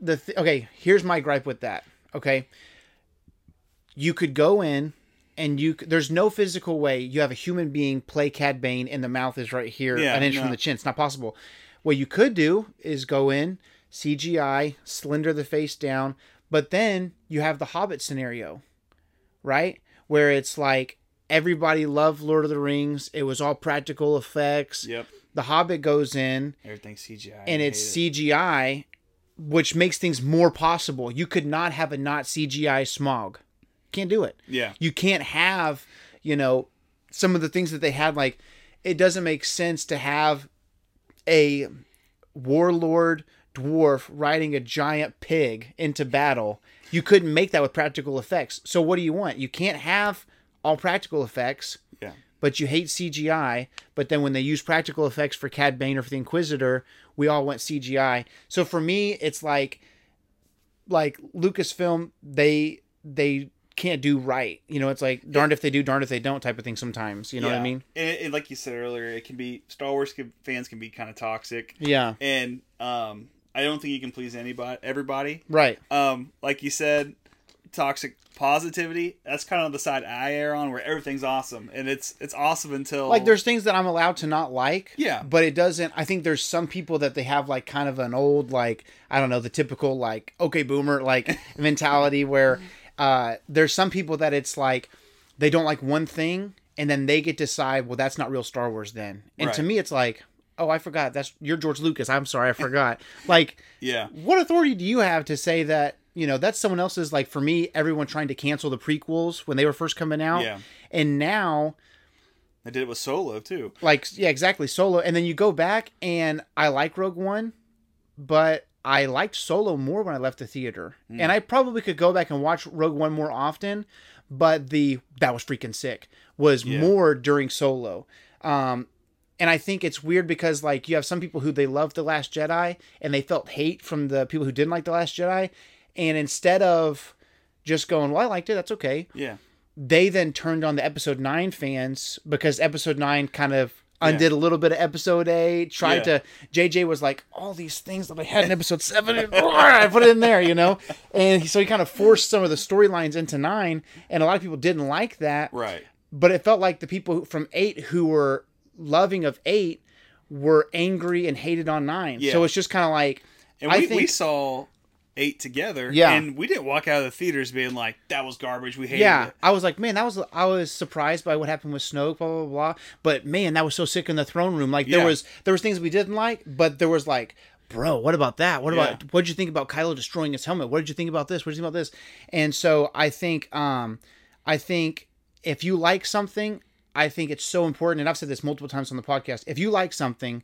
the th- okay. Here's my gripe with that. Okay, you could go in and you there's no physical way you have a human being play Cad Bane and the mouth is right here, Yeah, an inch no. from the chin. It's not possible. What you could do is go in CGI, slender the face down, but then you have the Hobbit scenario, right? Where it's like everybody loved Lord of the Rings. It was all practical effects. Yep. The Hobbit goes in Everything's CGI. and it's it. CGI, which makes things more possible. You could not have a not CGI Smaug. Can't do it. Yeah. You can't have, you know, some of the things that they had. Like, it doesn't make sense to have a warlord dwarf riding a giant pig into battle. You couldn't make that with practical effects. So what do you want? You can't have all practical effects Yeah. but you hate CGI. But then when they use practical effects for Cad Bane or for the Inquisitor, we all went CGI. So for me, it's like like Lucasfilm, they they can't do right. You know, it's like darned if they do, darned if they don't type of thing sometimes. You know what I mean? And, and like you said earlier, it can be Star Wars can, fans can be kind of toxic, Yeah. and um, I don't think you can please anybody, everybody. Right. Um, like you said, toxic positivity. That's kind of the side I err on, where everything's awesome, and it's it's awesome until Like there's things that I'm allowed to not like. Yeah. But it doesn't I think there's some people that they have like kind of an old like I don't know, the typical like okay boomer like <laughs> mentality where uh there's some people that it's like they don't like one thing and then they get to decide, well that's not real Star Wars then. And to me it's like, oh I forgot, that's you're George Lucas. I'm sorry, I forgot. <laughs> like yeah, what authority do you have to say that you know that's someone else's like for me everyone trying to cancel the prequels when they were first coming out Yeah. and now I did it with Solo too. like yeah exactly solo and then you go back and i like rogue one but i liked solo more when i left the theater Hmm. and i probably could go back and watch rogue one more often but the that was freaking sick was Yeah. more during solo um and i think it's weird because like you have some people who they loved the last jedi and they felt hate from the people who didn't like the last jedi. And instead of just going well i liked it. That's okay. Yeah, they then turned on the episode 9 fans because episode 9 kind of undid a little bit of episode 8 tried Yeah. to jj was like all these things that i had in episode 7 and <laughs> I put it in there you know? And so he kind of forced some of the storylines into 9 and a lot of people didn't like that. Right. but it felt like the people from 8 who were loving of 8 were angry and hated on 9 Yeah. so it's just kind of like And we, think we saw eight together. Yeah. and we didn't walk out of the theaters being like that was garbage. We hated yeah, it. I was like, man, that was I was surprised by what happened with Snoke, blah blah blah. But man, that was so sick in the throne room. Like there Yeah. was there was things we didn't like, but there was like, bro, what about that? What Yeah. about what did you think about Kylo destroying his helmet? What did you think about this? What did you think about this? And so I think um I think if you like something, I think it's so important, and I've said this multiple times on the podcast. If you like something,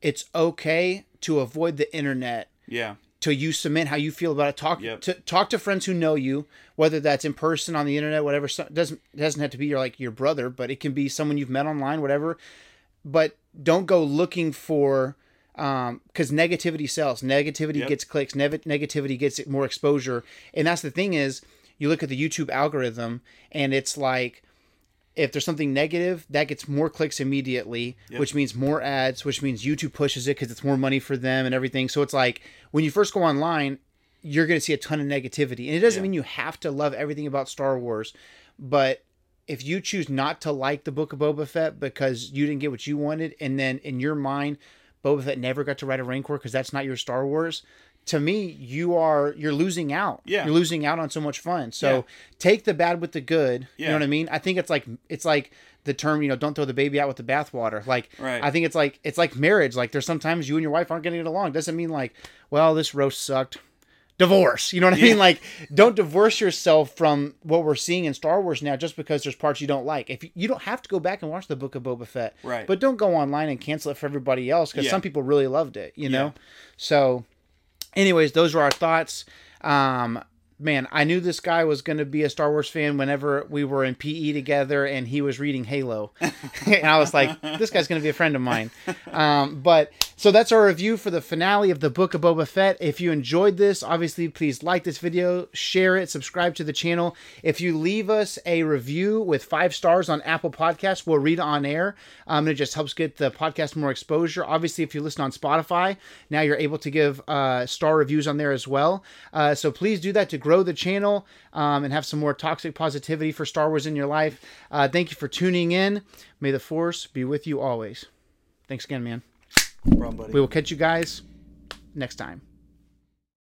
it's okay to avoid the internet Yeah, till you submit how you feel about it. Talk Yep. to talk to friends who know you, whether that's in person on the internet, whatever. So, doesn't doesn't have to be your like your brother, but it can be someone you've met online, whatever. But don't go looking for um because negativity sells. Negativity Yep. gets clicks. Nev- negativity gets more exposure, and that's the thing is you look at the YouTube algorithm and it's like if there's something negative, that gets more clicks immediately, which means more ads, which means YouTube pushes it because it's more money for them and everything. So it's like when you first go online, you're going to see a ton of negativity. And it doesn't Yeah. mean you have to love everything about Star Wars, but if you choose not to like the Book of Boba Fett because you didn't get what you wanted, and then in your mind, Boba Fett never got to ride a Rancor because that's not your Star Wars. To me, you are you're losing out. Yeah. you're losing out on so much fun. So Yeah. take the bad with the good. yeah. You know what I mean? I think it's like it's like the term you know don't throw the baby out with the bathwater. Like Right. I think it's like it's like marriage. Like there's sometimes you and your wife aren't getting it along. Doesn't mean like well this roast sucked divorce. You know what I Yeah. mean? Like, don't divorce yourself from what we're seeing in Star Wars now just because there's parts you don't like. If you, you don't have to go back and watch the Book of Boba Fett, Right. But don't go online and cancel it for everybody else because some people really loved it. You know. So, anyways, those were our thoughts. Um, man, I knew this guy was going to be a Star Wars fan whenever we were in PE together and he was reading Halo. <laughs> and I was like, this guy's going to be a friend of mine. Um, but so that's our review for the finale of the Book of Boba Fett. If you enjoyed this, obviously, please like this video, share it, subscribe to the channel. If you leave us a review with five stars on Apple Podcasts, we'll read on air. Um, it just helps get the podcast more exposure. Obviously, if you listen on Spotify, now you're able to give uh, star reviews on there as well. Uh, so please do that to grow the channel um, and have some more toxic positivity for Star Wars in your life. Uh, thank you for tuning in. May the Force be with you always. Thanks again, man. Problem. We will catch you guys next time.